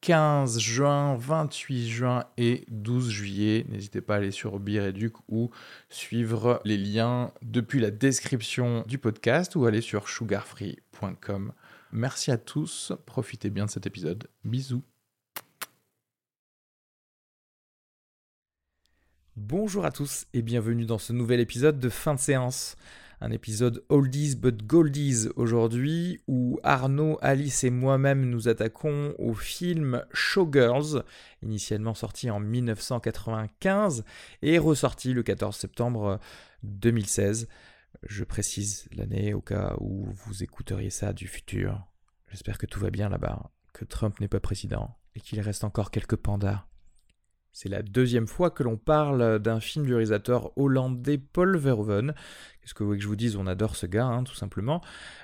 15 juin, 28 juin et 12 juillet. N'hésitez pas à aller sur Bireduc ou suivre les liens depuis la description du podcast ou aller sur sugarfree.com. Merci à tous, profitez bien de cet épisode. Bisous. Bonjour à tous et bienvenue dans ce nouvel épisode de fin de séance un épisode oldies but goldies aujourd'hui où Arnaud, Alice et moi-même nous attaquons au film Showgirls, initialement sorti en 1995 et ressorti le 14 septembre 2016. Je précise l'année au cas où vous écouteriez ça du futur. J'espère que tout va bien là-bas, que Trump n'est pas président et qu'il reste encore quelques pandas. C'est la deuxième fois que l'on parle d'un film du réalisateur hollandais Paul Verhoeven. Qu'est-ce que vous voulez que je vous dise? On adore ce gars, hein, tout simplement.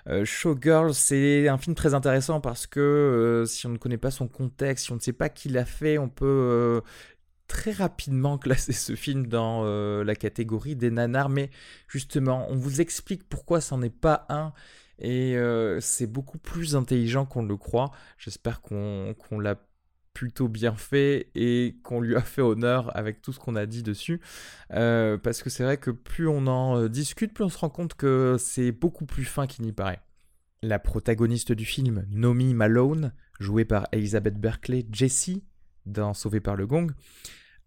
Euh, Showgirl, c'est un film très intéressant parce que euh, si on ne connaît pas son contexte, si on ne sait pas qui l'a fait, on peut euh, très rapidement classer ce film dans la catégorie des nanars. Mais justement, on vous explique pourquoi c'en n'est pas un. Et c'est beaucoup plus intelligent qu'on le croit. J'espère qu'on l'a plutôt bien fait et qu'on lui a fait honneur avec tout ce qu'on a dit dessus. Euh, parce que c'est vrai que plus on en euh, discute, plus on se rend compte que c'est beaucoup plus fin qu'il n'y paraît. La protagoniste du film, Nomi Malone, jouée par Elizabeth Berkeley, Jessie, dans Sauvé par le Gong,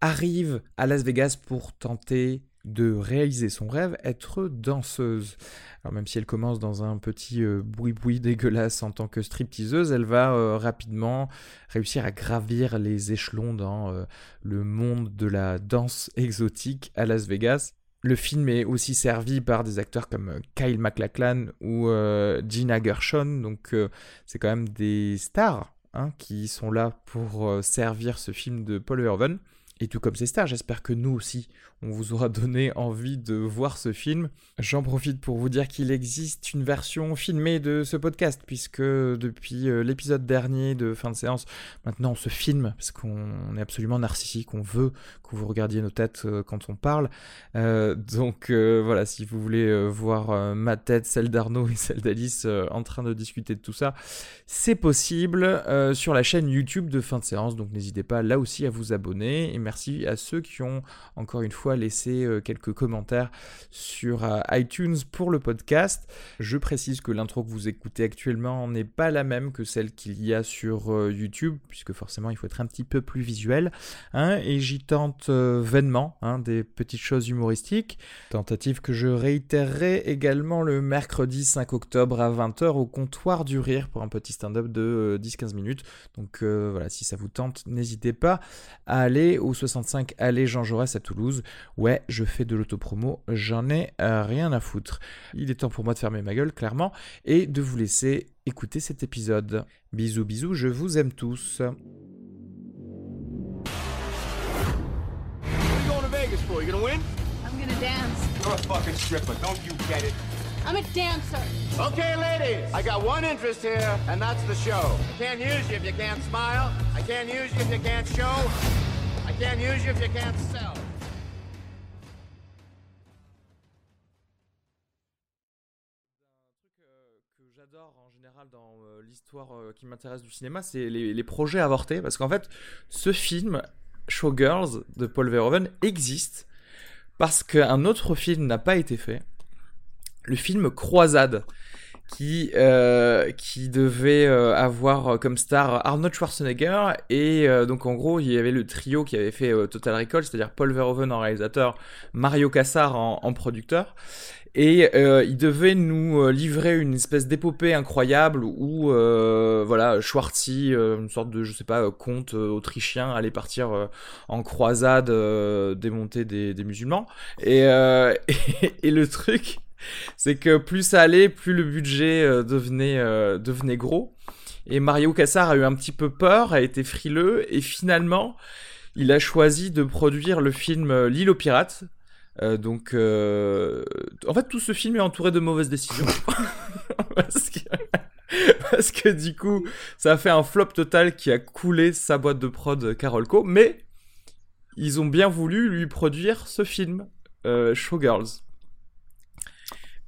arrive à Las Vegas pour tenter de réaliser son rêve, être danseuse. Alors même si elle commence dans un petit euh, boui-boui dégueulasse en tant que stripteaseuse, elle va euh, rapidement réussir à gravir les échelons dans euh, le monde de la danse exotique à Las Vegas. Le film est aussi servi par des acteurs comme Kyle MacLachlan ou Gina Gershon, donc c'est quand même des stars hein, qui sont là pour servir ce film de Paul Verhoeven. Et tout comme ces stars, j'espère que nous aussi, on vous aura donné envie de voir ce film. J'en profite pour vous dire qu'il existe une version filmée de ce podcast, puisque depuis euh, l'épisode dernier de fin de séance, maintenant on se filme, parce qu'on est absolument narcissique, on veut que vous regardiez nos têtes euh, quand on parle. Euh, donc voilà, si vous voulez voir ma tête, celle d'Arnaud et celle d'Alice en train de discuter de tout ça, c'est possible sur la chaîne YouTube de fin de séance, donc n'hésitez pas là aussi à vous abonner. Et merci à ceux qui ont encore une fois laisser euh, quelques commentaires sur euh, iTunes pour le podcast. Je précise que l'intro que vous écoutez actuellement n'est pas la même que celle qu'il y a sur euh, YouTube, puisque forcément il faut être un petit peu plus visuel. Hein, et j'y tente vainement hein, des petites choses humoristiques. Tentative que je réitérerai également le mercredi 5 octobre à 20h au comptoir du rire pour un petit stand-up de 10-15 minutes. Donc voilà, si ça vous tente, n'hésitez pas à aller au 65 Allée Jean Jaurès à Toulouse. Ouais, je fais de l'autopromo, j'en ai euh, rien à foutre. Il est temps pour moi de fermer ma gueule, clairement, et de vous laisser écouter cet épisode. Bisous, bisous, je vous aime tous. I'm a dancer. Okay, ladies, I got one interest here, and that's the show. I can't use you if you can't smile. I can't use you if you can't show. I can't use you if you can't sell. En général dans euh, l'histoire euh, qui m'intéresse du cinéma, c'est les, projets avortés. Parce qu'en fait, ce film, Showgirls, de Paul Verhoeven, existe parce qu'un autre film n'a pas été fait. Le film Croisade, qui, euh, qui devait avoir comme star Arnold Schwarzenegger. Et donc en gros, il y avait le trio qui avait fait Total Recall, c'est-à-dire Paul Verhoeven en réalisateur, Mario Cassar en producteur. Et euh, il devait nous euh, livrer une espèce d'épopée incroyable où, euh, voilà, Schwartzy, une sorte de, je sais pas, comte autrichien, allait partir en croisade démonter des, des, musulmans. Et, et, le truc, c'est que plus ça allait, plus le budget devenait, devenait gros. Et Mario Cassar a eu un petit peu peur, a été frileux, et finalement, il a choisi de produire le film L'île aux pirates, donc, en fait, tout ce film est entouré de mauvaises décisions. parce, que, parce, que, du coup, ça a fait un flop total qui a coulé sa boîte de prod Carolco. Mais ils ont bien voulu lui produire ce film, Showgirls.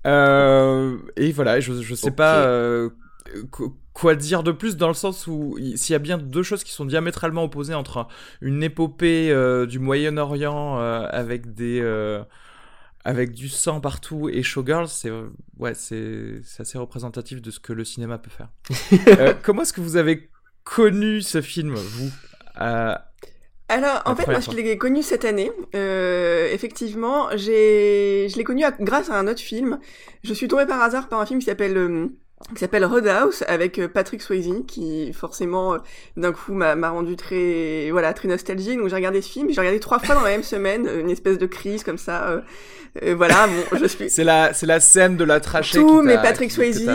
Et voilà, je, je sais pas quoi dire de plus dans le sens où s'il y a bien deux choses qui sont diamétralement opposées entre une épopée euh, du Moyen-Orient euh, avec des euh, avec du sang partout et Showgirls, c'est ouais, c'est assez représentatif de ce que le cinéma peut faire. comment est-ce que vous avez connu ce film, vous? Alors, en fait, moi, je l'ai connu cette année. effectivement, j'ai, je l'ai connu grâce à un autre film. Je suis tombée par hasard par un film qui s'appelle qui s'appelle Roadhouse avec euh, Patrick Swayze qui forcément euh, d'un coup m'a rendu très voilà très nostalgique donc j'ai regardé ce film j'ai regardé trois fois dans la même semaine euh, une espèce de crise comme ça voilà bon je suis c'est la c'est la scène de la trachée tout mais Patrick Swayze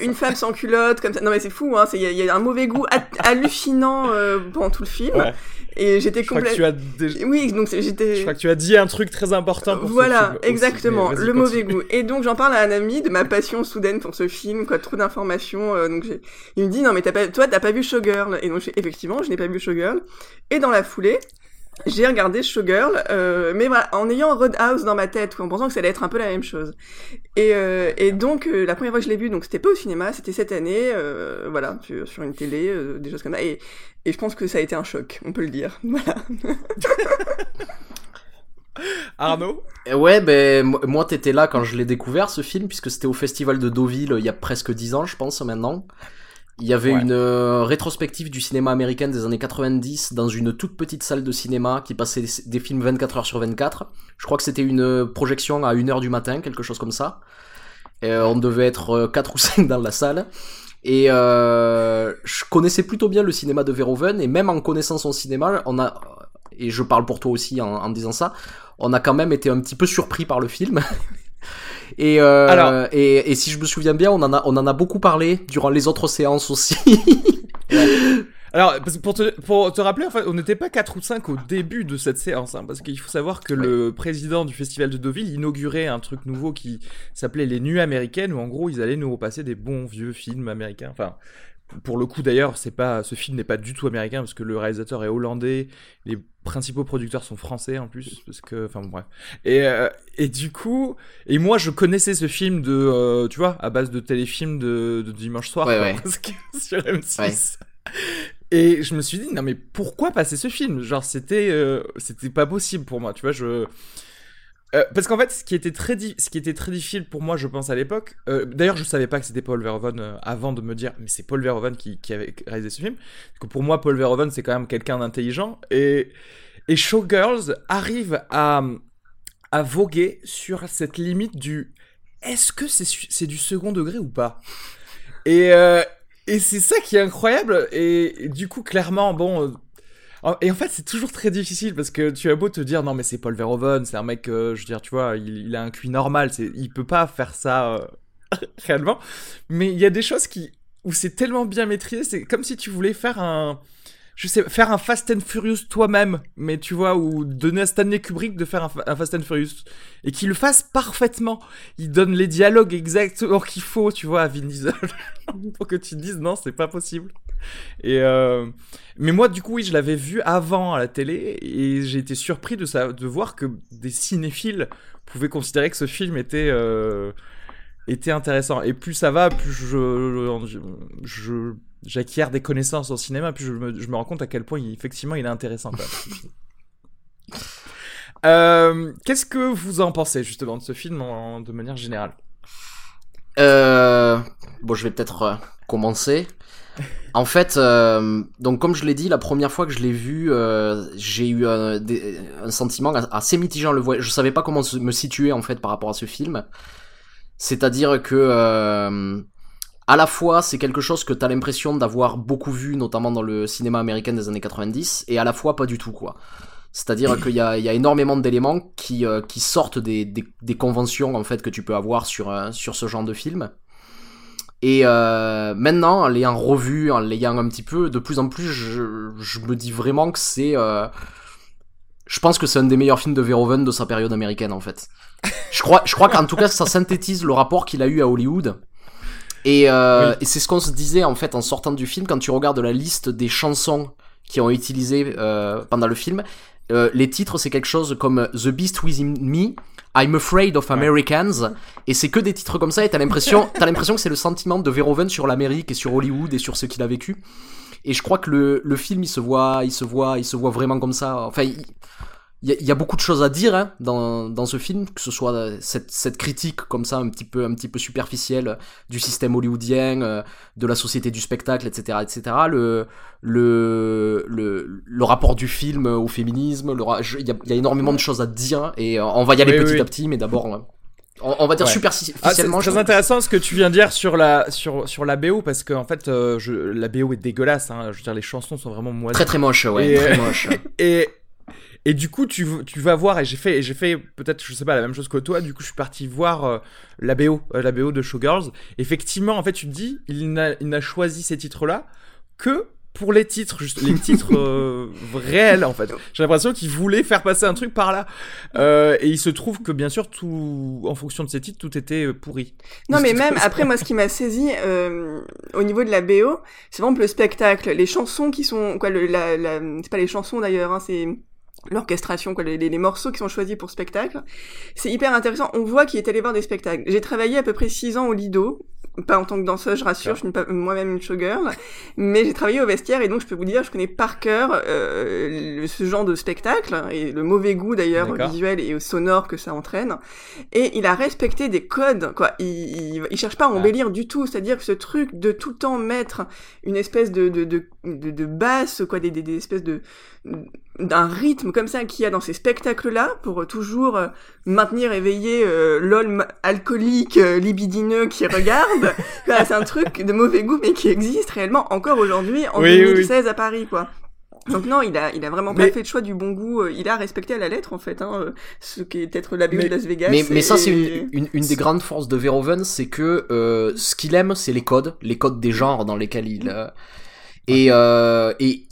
une femme sans culotte comme ça non mais c'est fou hein il y, y, a un mauvais goût hallucinant pendant tout le film ouais. Et j'étais complètement. Oui, donc j'étais. Je crois que tu as dit un truc très important pour Voilà, ce film exactement, le mauvais goût. Et donc j'en parle à un ami de ma passion soudaine pour ce film, quoi, trop d'informations. Euh, donc il me dit non mais t'as pas, toi t'as pas vu Showgirl Et donc effectivement, je n'ai pas vu Showgirl. Et dans la foulée, j'ai regardé Showgirl, euh, mais voilà, en ayant Roadhouse dans ma tête, en pensant que ça allait être un peu la même chose. Et, euh, et donc, euh, la première fois que je l'ai vu, donc c'était pas au cinéma, c'était cette année, euh, voilà, sur, sur, une télé, euh, des choses comme ça. Et, et je pense que ça a été un choc, on peut le dire. Voilà. Arnaud? Ouais, ben moi t'étais là quand je l'ai découvert ce film, puisque c'était au festival de Deauville il y a presque dix ans, je pense maintenant. Il y avait une euh, rétrospective du cinéma américain des années 90 dans une toute petite salle de cinéma qui passait des, films 24 heures sur 24. Je crois que c'était une euh, projection à 1h du matin, quelque chose comme ça. Et, euh, on devait être 4 ou 5 dans la salle. Et je connaissais plutôt bien le cinéma de Verhoeven et même en connaissant son cinéma, on a et je parle pour toi aussi en, en disant ça, on a quand même été un petit peu surpris par le film. Et, euh, Alors... et, et, si je me souviens bien, on en a, on en a beaucoup parlé durant les autres séances aussi. Alors, pour te, pour te rappeler, en fait, on n'était pas 4 ou 5 au début de cette séance, hein, parce qu'il faut savoir que le président du festival de Deauville inaugurait un truc nouveau qui s'appelait les Nuits américaines, où en gros, ils allaient nous repasser des bons vieux films américains. Enfin, pour le coup d'ailleurs, c'est pas ce film n'est pas du tout américain parce que le réalisateur est hollandais, les principaux producteurs sont français en plus parce que enfin bon, bref. Et euh, et du coup, et moi je connaissais ce film de euh, tu vois, à base de téléfilm de, de dimanche soir ouais, ouais. sur M6. Et je me suis dit non mais pourquoi passer ce film? Genre c'était euh, c'était pas possible pour moi, tu vois, je euh, parce qu'en fait, ce qui, était très difficile pour moi, je pense, à l'époque, euh, d'ailleurs, je savais pas que c'était Paul Verhoeven euh, avant de me dire, mais c'est Paul Verhoeven qui, avait réalisé ce film. Parce que pour moi, Paul Verhoeven, c'est quand même quelqu'un d'intelligent. Et, et Showgirls arrive à, à voguer sur cette limite du est-ce que c'est du second degré ou pas? Et, et c'est ça qui est incroyable. Et, du coup, clairement, bon et en fait, c'est toujours très difficile parce que tu as beau te dire non, mais c'est Paul Verhoeven, c'est un mec, je veux dire, tu vois, il, a un QI normal, c'est, il peut pas faire ça euh, réellement. Mais il y a des choses qui où c'est tellement bien maîtrisé, c'est comme si tu voulais faire un, je sais, faire un Fast and Furious toi-même, mais tu vois, ou donner à Stanley Kubrick de faire un, Fast and Furious et qu'il le fasse parfaitement. Il donne les dialogues exactement qu'il faut, tu vois, à Vin Diesel pour que tu te dises non, c'est pas possible. Et euh... mais moi, du coup, oui, je l'avais vu avant à la télé et j'ai été surpris de, ça, de voir que des cinéphiles pouvaient considérer que ce film était, euh, était intéressant. Et plus ça va, plus je, je, j'acquiers des connaissances au cinéma, plus je me, je me, rends compte à quel point, il, effectivement, il est intéressant. euh, Qu'est-ce que vous en pensez justement de ce film en, de manière générale? Euh, Bon, je vais peut-être euh, commencer. En fait, euh, donc comme je l'ai dit, la première fois que je l'ai vu, j'ai eu un, des, un, sentiment assez mitigé en le voyant. Je savais pas comment me situer en fait par rapport à ce film. C'est-à-dire que à la fois c'est quelque chose que t'as l'impression d'avoir beaucoup vu, notamment dans le cinéma américain des années 90, et à la fois pas du tout quoi. C'est-à-dire qu'il y y a énormément d'éléments qui, euh, sortent des, conventions en fait que tu peux avoir sur, euh, sur ce genre de film. Et euh, maintenant, en l'ayant revu, en l'ayant un petit peu, de plus en plus, je, me dis vraiment que c'est je pense que c'est un des meilleurs films de Verhoeven de sa période américaine en fait. Je crois, je crois qu'en tout cas ça synthétise le rapport qu'il a eu à Hollywood. Et, euh, et c'est ce qu'on se disait en fait en sortant du film quand tu regardes la liste des chansons qui ont utilisé euh, pendant le film. Euh, les titres c'est quelque chose comme The Beast Within Me, I'm Afraid of Americans, et c'est que des titres comme ça et t'as l'impression, t'as l'impression que c'est le sentiment de Verhoeven sur l'Amérique et sur Hollywood et sur ce qu'il a vécu. Et je crois que le, le film il se voit, il se voit, il se voit vraiment comme ça. Enfin, il, il y, a beaucoup de choses à dire hein, dans, dans ce film, que ce soit euh, cette, cette, critique comme ça un petit peu un petit peu superficielle du système hollywoodien, euh, de la société du spectacle, etc., etc. Le le le, le rapport du film au féminisme, il y a, y a, énormément de choses à dire et euh, on va y aller petit à petit, mais d'abord on, va dire superficiellement. Ah, c'est très intéressant ce que tu viens de dire sur la sur sur la BO parce que en fait je, la BO est dégueulasse. Hein, je veux dire les chansons sont vraiment moises. Très très moches, ouais. Et, très moche. et et du coup, tu, tu vas voir, et j'ai fait, j'ai fait peut-être, je sais pas, la même chose que toi. Du coup, je suis parti voir euh, la BO, euh, la BO de Showgirls. Effectivement, en fait, tu te dis, il n'a choisi ces titres-là que pour les titres, juste les titres euh, réels en fait. J'ai l'impression qu'il voulait faire passer un truc par là. et il se trouve que bien sûr, tout, en fonction de ces titres, tout était pourri. Non, mais même après, moi, ce qui m'a saisi au niveau de la BO, c'est vraiment le spectacle, les chansons qui sont quoi, le, la, la c'est pas les chansons d'ailleurs, hein, c'est l'orchestration, quoi, les, les, morceaux qui sont choisis pour spectacle. C'est hyper intéressant. On voit qu'il est allé voir des spectacles. J'ai travaillé à peu près six ans au Lido, pas en tant que danseuse, je rassure, je suis pas moi-même une showgirl, mais j'ai travaillé au vestiaire et donc je peux vous dire, je connais par cœur euh, ce genre de spectacle et le mauvais goût d'ailleurs visuel et sonore que ça entraîne. Et il a respecté des codes, quoi. Il, il, cherche pas à embellir du tout, c'est-à-dire que ce truc de tout le temps mettre une espèce de de de, de, basse, quoi, des, des, des espèces de d'un rythme comme ça qu'il y a dans ces spectacles-là pour toujours euh, maintenir éveillé euh, l'homme alcoolique euh, libidineux qui regarde. c'est un truc de mauvais goût mais qui existe réellement encore aujourd'hui en 2016 à Paris quoi. Donc non, il a, il a vraiment pas fait le choix du bon goût. Il a respecté à la lettre en fait, hein, ce qui est peut-être la de Las Vegas. Mais, mais ça c'est une, une, une, des grandes forces de Verhoeven, c'est que ce qu'il aime, c'est les codes, les codes des genres dans lesquels il et, et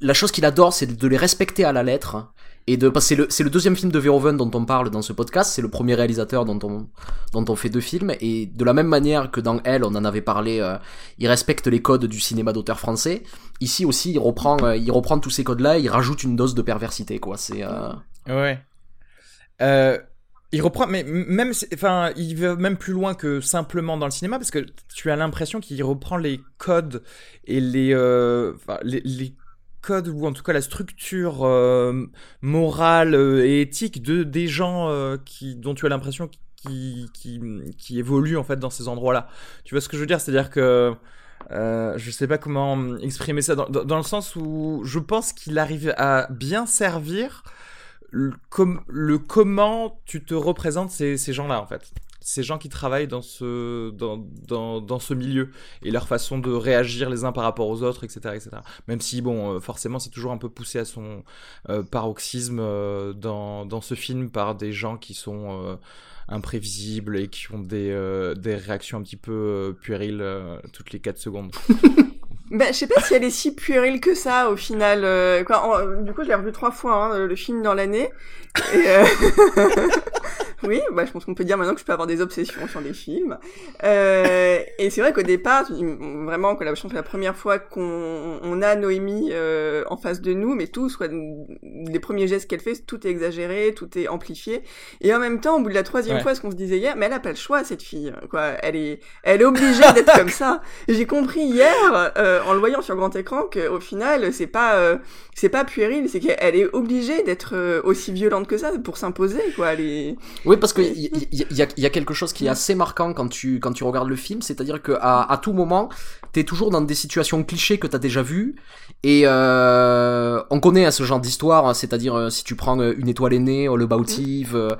la chose qu'il adore, c'est de les respecter à la lettre. Et de, c'est le, c'est le deuxième film de Verhoeven dont on parle dans ce podcast. C'est le premier réalisateur dont on, dont on fait deux films. Et de la même manière que dans Elle, on en avait parlé, euh, il respecte les codes du cinéma d'auteur français. Ici aussi, il reprend, euh, il reprend tous ces codes-là. Il rajoute une dose de perversité, quoi. C'est. Euh... Ouais. Il reprend, mais même, enfin, il va même plus loin que simplement dans le cinéma, parce que tu as l'impression qu'il reprend les codes et les, les, code ou en tout cas la structure euh, morale euh, et éthique de des gens euh, qui dont tu as l'impression qui, évoluent en fait dans ces endroits-là. Tu vois ce que je veux dire? C'est-à-dire que euh, je sais pas comment exprimer ça dans, le sens où je pense qu'il arrive à bien servir le, le comment tu te représentes ces, ces gens-là en fait ces gens qui travaillent dans ce, dans, dans, dans, ce milieu et leur façon de réagir les uns par rapport aux autres, etc. etc. Même si, bon, euh, forcément, c'est toujours un peu poussé à son euh, paroxysme euh, dans, dans ce film par des gens qui sont imprévisibles et qui ont des, des réactions un petit peu puériles toutes les 4 secondes. Ben, je sais pas si elle est si puérile que ça au final. quoi, du coup, je l'ai revu trois fois hein, le film dans l'année. Et, Oui, bah, je pense qu'on peut dire maintenant que je peux avoir des obsessions sur des films. Euh, et c'est vrai qu'au départ, vraiment, que la, je pense que la première fois qu'on on a Noémie euh, en face de nous, mais tout, soit les premiers gestes qu'elle fait, tout est exagéré, tout est amplifié. Et en même temps, au bout de la troisième fois, ce qu'on se disait hier, mais elle a pas le choix, cette fille. Quoi, elle est, elle est obligée d'être comme ça. J'ai compris hier, euh, en le voyant sur grand écran, qu'au final, c'est pas, euh, c'est pas puéril, c'est qu'elle est obligée d'être euh, aussi violente que ça pour s'imposer, quoi. Elle est... Oui, parce qu'il y, y, y, y, a quelque chose qui est assez marquant quand tu, quand tu regardes le film, c'est-à-dire qu'à à tout moment, t'es toujours dans des situations clichés que t'as déjà vues, et euh, on connaît hein, ce genre d'histoire, hein, c'est-à-dire euh, si tu prends euh, Une étoile aînée, Le Bautive, euh,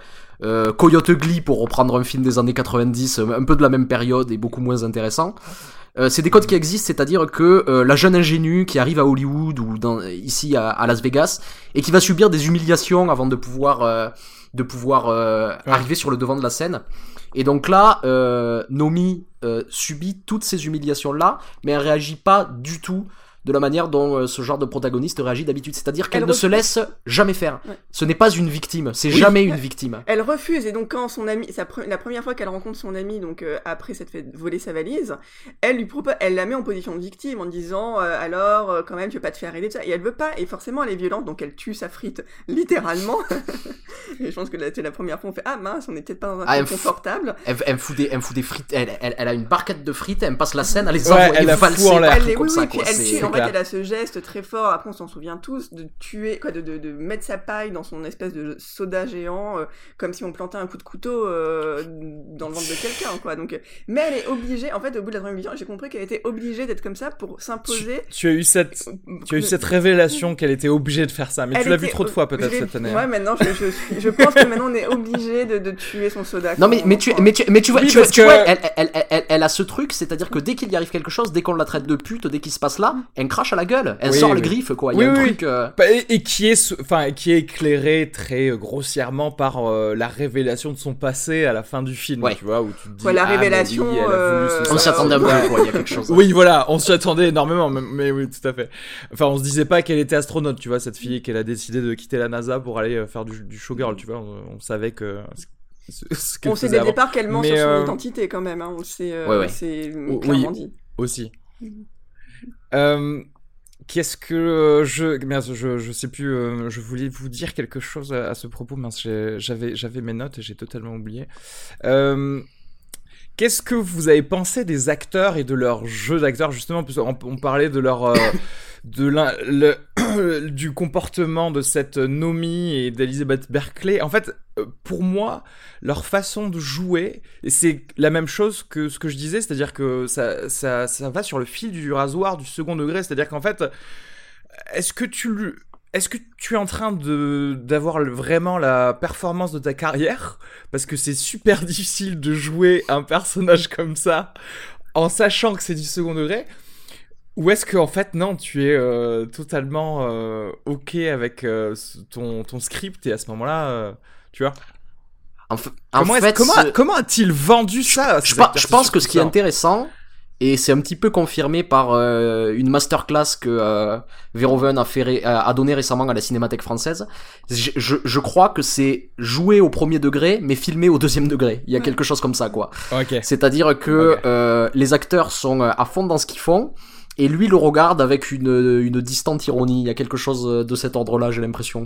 euh, Coyote Glee, pour reprendre un film des années 90, un peu de la même période et beaucoup moins intéressant. Euh, c'est des codes qui existent, c'est-à-dire que euh, la jeune ingénue qui arrive à Hollywood ou dans, ici à, à, Las Vegas et qui va subir des humiliations avant de pouvoir de pouvoir euh, arriver sur le devant de la scène. Et donc là, euh, Nomi euh, subit toutes ces humiliations-là, mais elle réagit pas du tout de la manière dont euh, ce genre de protagoniste réagit d'habitude. C'est-à-dire qu'elle ne se laisse jamais faire. Ce n'est pas une victime, c'est jamais une victime. Elle refuse, et donc quand son ami, la première fois qu'elle rencontre son ami, donc euh, après s'être fait voler sa valise, elle lui propose, elle la met en position de victime en disant euh, alors quand même tu veux pas te faire aider, ça. et elle veut pas, et forcément elle est violente, donc elle tue sa frite littéralement. et je pense que c'est la première fois on fait ah mince, on est peut-être pas dans un ah, confortable. Elle, elle, fout des, elle fout des frites, elle, elle, a une barquette de frites, elle me passe la scène, elle les envoie, elle la fout en l'air comme ça. Quoi. Elle tue, en fait, elle a ce geste très fort, après on s'en souvient tous, de tuer, quoi, de, de, de, mettre sa paille dans son espèce de soda géant, euh, comme si on plantait un coup de couteau euh, dans le ventre de quelqu'un, quoi. Donc, mais elle est obligée, en fait, au bout de la troisième vision, j'ai compris qu'elle était obligée d'être comme ça pour s'imposer. Tu, as eu cette, tu as eu cette révélation qu'elle était obligée de faire ça, mais tu l'as vu trop de fois peut-être cette année. Ouais, maintenant, je, je, je pense que maintenant on est obligé de, de tuer son soda. Non, mais, mais, tu, mais, tu, mais tu vois, tu, vois elle, elle, elle, elle, a ce truc, c'est-à-dire que dès qu'il y arrive quelque chose, dès qu'on la traite de pute, dès qu'il se passe là, elle crache à la gueule, elle sort le griffe, quoi. Il y a un truc. Euh, bah, et, qui est, enfin, qui est éclairé très euh, grossièrement par euh, la révélation de son passé à la fin du film, tu vois, où tu te dis. la ah, révélation. on s'y attendait un peu, Il y a quelque chose. Oui, voilà, on s'y attendait énormément, mais, oui, tout à fait. Enfin, on se disait pas qu'elle était astronaute, tu vois, cette fille, qu'elle a décidé de quitter la NASA pour aller faire du, du showgirl, tu vois. On, savait que on sait dès le départ qu'elle ment sur son identité quand même, hein. on sait, c'est clairement oui, dit. Aussi. Euh, Qu'est-ce que euh, je... je, je sais plus, euh, je voulais vous dire quelque chose à, ce propos, mince, j'avais, mes notes et j'ai totalement oublié. Qu'est-ce que vous avez pensé des acteurs et de leur jeu d'acteurs? Justement on, on, parlait de leur de le, du comportement de cette Nomi et d'Elizabeth Berkeley. En fait, pour moi, leur façon de jouer, c'est la même chose que ce que je disais, c'est-à-dire que ça, ça, ça va sur le fil du rasoir du second degré, c'est-à-dire qu'en fait, est-ce que tu est-ce que tu es en train de d'avoir vraiment la performance de ta carrière? Parce que c'est super difficile de jouer un personnage comme ça en sachant que c'est du second degré. Ou est-ce que en fait non, tu es euh, totalement euh, ok avec euh, ton, ton script et à ce moment-là, tu vois en, comment, fait, comment, comment a-t-il vendu ça Je, je pense que ce qui est intéressant, et c'est un petit peu confirmé par euh, une masterclass que euh, Verhoeven a, fait a donné récemment à la Cinémathèque française. Je, je, je crois que c'est joué au premier degré, mais filmé au deuxième degré. Il y a quelque chose comme ça, quoi. C'est-à-dire que euh, les acteurs sont euh, à fond dans ce qu'ils font, et lui le regarde avec une, une distante ironie. Il y a quelque chose de cet ordre-là, j'ai l'impression.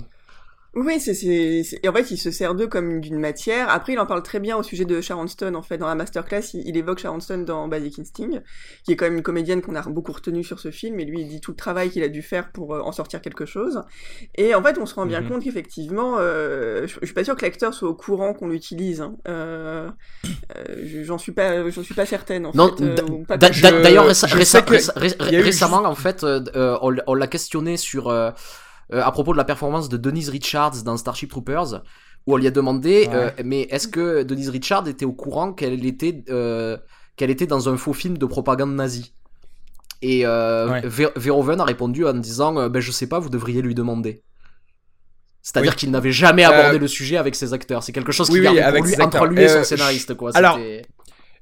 Oui, c'est, c'est, en fait, il se sert d'eux comme d'une matière. Après, il en parle très bien au sujet de Sharon Stone, en fait, dans la masterclass, il, il évoque Sharon Stone dans Basic Instinct, qui est quand même une comédienne qu'on a beaucoup retenue sur ce film, et lui, il dit tout le travail qu'il a dû faire pour euh, en sortir quelque chose. Et en fait, on se rend bien mhm. compte qu'effectivement, euh, je, suis pas sûr que l'acteur soit au courant qu'on l'utilise. Hein. Euh, euh j'en suis pas, j'en suis pas certaine, en non, fait. D'ailleurs, récemment, en fait, on, on l'a questionné sur euh, à propos de la performance de Denise Richards dans Starship Troopers, où on lui a demandé, euh, mais est-ce que Denise Richards était au courant qu'elle était, euh, qu'elle était dans un faux film de propagande nazie? Et Verhoeven a répondu en disant, ben je sais pas, vous devriez lui demander. C'est-à-dire qu'il n'avait jamais abordé le sujet avec ses acteurs. C'est quelque chose qui oui, pour lui, entre lui et son scénariste. Quoi. Alors,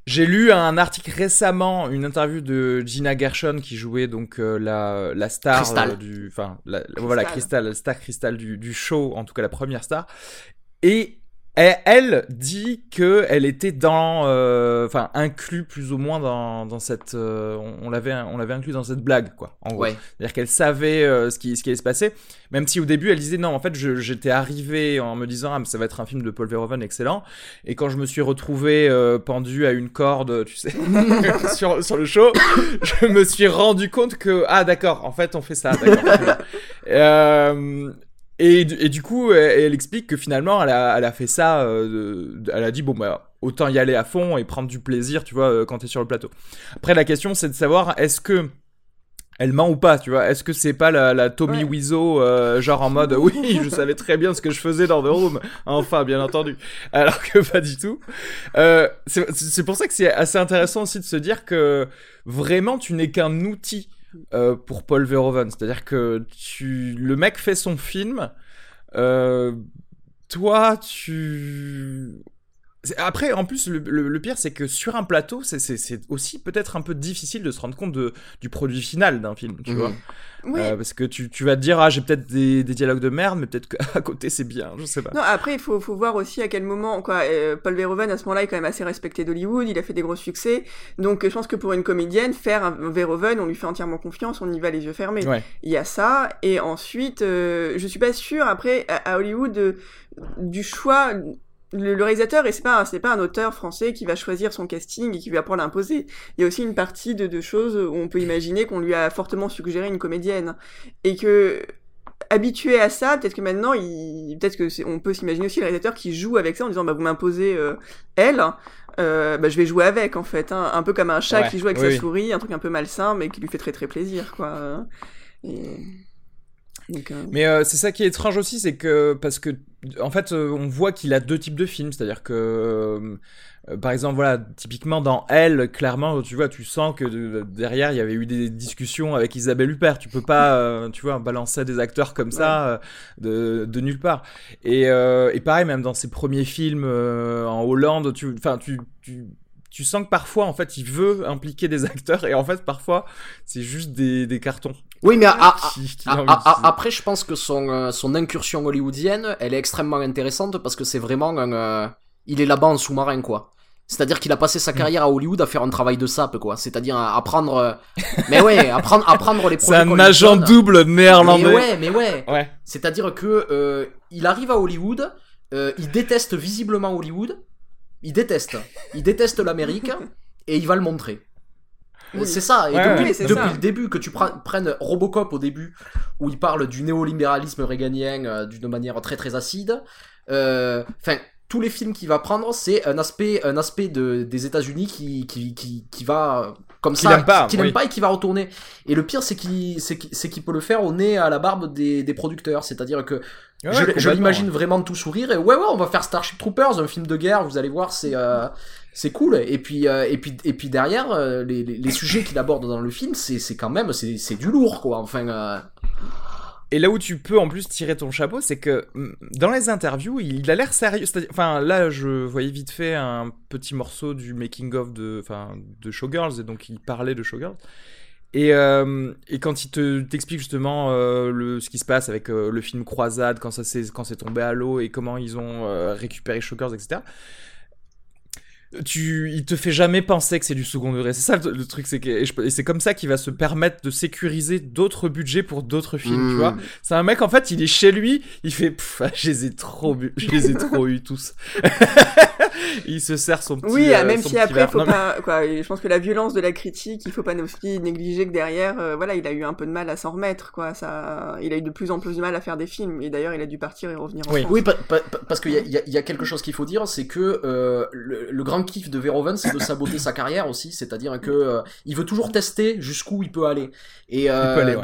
j'ai lu un article récemment, une interview de Gina Gershon qui jouait donc euh, la, la star euh, du, enfin voilà Crystal, la star Crystal du, du show, en tout cas la première star, et elle dit que elle était dans, euh, enfin inclus plus ou moins dans, dans cette, euh, on, l'avait, on l'avait inclus dans cette blague quoi. En gros, c'est-à-dire qu'elle savait euh, ce qui, ce qui allait se passer, même si au début elle disait non, en fait j'étais arrivé en me disant ah mais ça va être un film de Paul Verhoeven excellent, et quand je me suis retrouvé pendu à une corde, tu sais, sur, sur le show, je me suis rendu compte que ah d'accord, en fait on fait ça, d'accord. Et, et, du coup, elle, explique que finalement, elle a, elle a fait ça. Euh, elle a dit bon bah autant y aller à fond et prendre du plaisir, tu vois, euh, quand t'es sur le plateau. Après, la question c'est de savoir est-ce que elle ment ou pas, tu vois? Est-ce que c'est pas la, la Tommy Wiseau, euh, genre en mode oui, je savais très bien ce que je faisais dans The Room, enfin, bien entendu, alors que pas du tout. Euh, c'est pour ça que c'est assez intéressant aussi de se dire que vraiment tu n'es qu'un outil euh, pour Paul Verhoeven. C'est-à-dire que tu, le mec fait son film, euh, toi, tu Après, en plus, le, pire, c'est que sur un plateau, c'est aussi peut-être un peu difficile de se rendre compte de, du produit final d'un film, tu mhm. vois. Euh, parce que tu, tu, vas te dire, ah, j'ai peut-être des, des, dialogues de merde, mais peut-être qu'à côté c'est bien, je sais pas. Non, après, il faut, faut voir aussi à quel moment, quoi. Euh, Paul Verhoeven, à ce moment-là, est quand même assez respecté d'Hollywood, il a fait des gros succès. Donc, je pense que pour une comédienne, faire un Verhoeven, on lui fait entièrement confiance, on y va les yeux fermés. Il y a ça. Et ensuite, euh, je suis pas sûre, après, à, Hollywood, du choix le, réalisateur, et c'est pas, c'est pas un auteur français qui va choisir son casting et qui va pouvoir l'imposer. Il y a aussi une partie de, de choses où on peut imaginer qu'on lui a fortement suggéré une comédienne. Et que, habitué à ça, peut-être que maintenant, il, peut-être que on peut s'imaginer aussi le réalisateur qui joue avec ça en disant, bah, vous m'imposez euh, elle, euh, bah, je vais jouer avec, en fait. Hein. Un peu comme un chat qui joue avec sa souris, un truc un peu malsain, mais qui lui fait très très plaisir, quoi. Et... Euh, Mais euh, c'est ça qui est étrange aussi, c'est que parce que en fait, euh, on voit qu'il a deux types de films, c'est-à-dire que par exemple, voilà, typiquement dans Elle, clairement, tu vois, tu sens que derrière il y avait eu des discussions avec Isabelle Huppert. Tu peux pas, tu vois, balancer des acteurs comme ça de, de, nulle part. Et, et pareil, même dans ses premiers films en Hollande, tu, enfin, tu, tu tu sens que parfois, en fait, il veut impliquer des acteurs et en fait, parfois, c'est juste des, des, cartons. Oui, mais après, je pense que son, euh, son incursion hollywoodienne, elle est extrêmement intéressante parce que c'est vraiment un. Euh, il est là-bas en sous-marin, quoi. C'est-à-dire qu'il a passé sa mm. carrière à Hollywood à faire un travail de sape, quoi. C'est-à-dire à apprendre. Euh, mais ouais, les projets. C'est un agent double néerlandais. Mais ouais, mais ouais. ouais. C'est-à-dire que il arrive à Hollywood, il déteste visiblement Hollywood il déteste. Il déteste l'Amérique et il va le montrer. C'est ça. Et depuis, le début, que tu prennes Robocop au début, où il parle du néolibéralisme réganien euh, d'une manière très très acide. Euh, enfin, tous les films qu'il va prendre, c'est un aspect, un aspect de, des États-Unis qui, qui, qui, qui va comme ça, qu'il n'aime pas et qui va retourner. Et le pire, c'est qu'il, c'est qu'il peut le faire au nez à la barbe des, des producteurs. C'est-à-dire que je, l'imagine vraiment tout sourire et ouais, ouais, on va faire Starship Troopers, un film de guerre. Vous allez voir, c'est, euh, c'est cool. Et puis, euh, et puis, et puis derrière, euh, les, les, les, sujets qu'il aborde dans le film, c'est, c'est quand même, c'est, c'est du lourd, quoi. Enfin. Et là où tu peux en plus tirer ton chapeau, c'est que mm, dans les interviews, il a l'air sérieux. Enfin, là, je voyais vite fait un petit morceau du making of de, enfin, de Showgirls, et donc il parlait de Showgirls. Et, euh, et quand il te t'explique justement euh, le, ce qui se passe avec euh, le film Croisade, quand ça c'est quand c'est tombé à l'eau et comment ils ont récupéré Showgirls, etc tu, il te fait jamais penser que c'est du second degré. C'est ça le, truc, c'est que et, c'est comme ça qu'il va se permettre de sécuriser d'autres budgets pour d'autres films, tu vois. Hmm. C'est un mec en fait, il est chez lui, il fait, je les ai trop, je les ai trop eu tous. il se sert son petit. Oui, euh, même si après, faut pas, quoi. Je pense que la violence de la critique, il faut pas aussi négliger que derrière, euh, voilà, il a eu un peu de mal à s'en remettre, quoi. Ça, il a eu de plus en plus de mal à faire des films. Et d'ailleurs, il a dû partir et revenir. En oui, France. oui, parce qu'il y a, y, y a, quelque chose qu'il faut dire, c'est que euh, le, le grand kiff de Verhoeven, c'est de saboter sa carrière aussi, c'est-à-dire que euh, il veut toujours tester jusqu'où il peut aller. Et euh,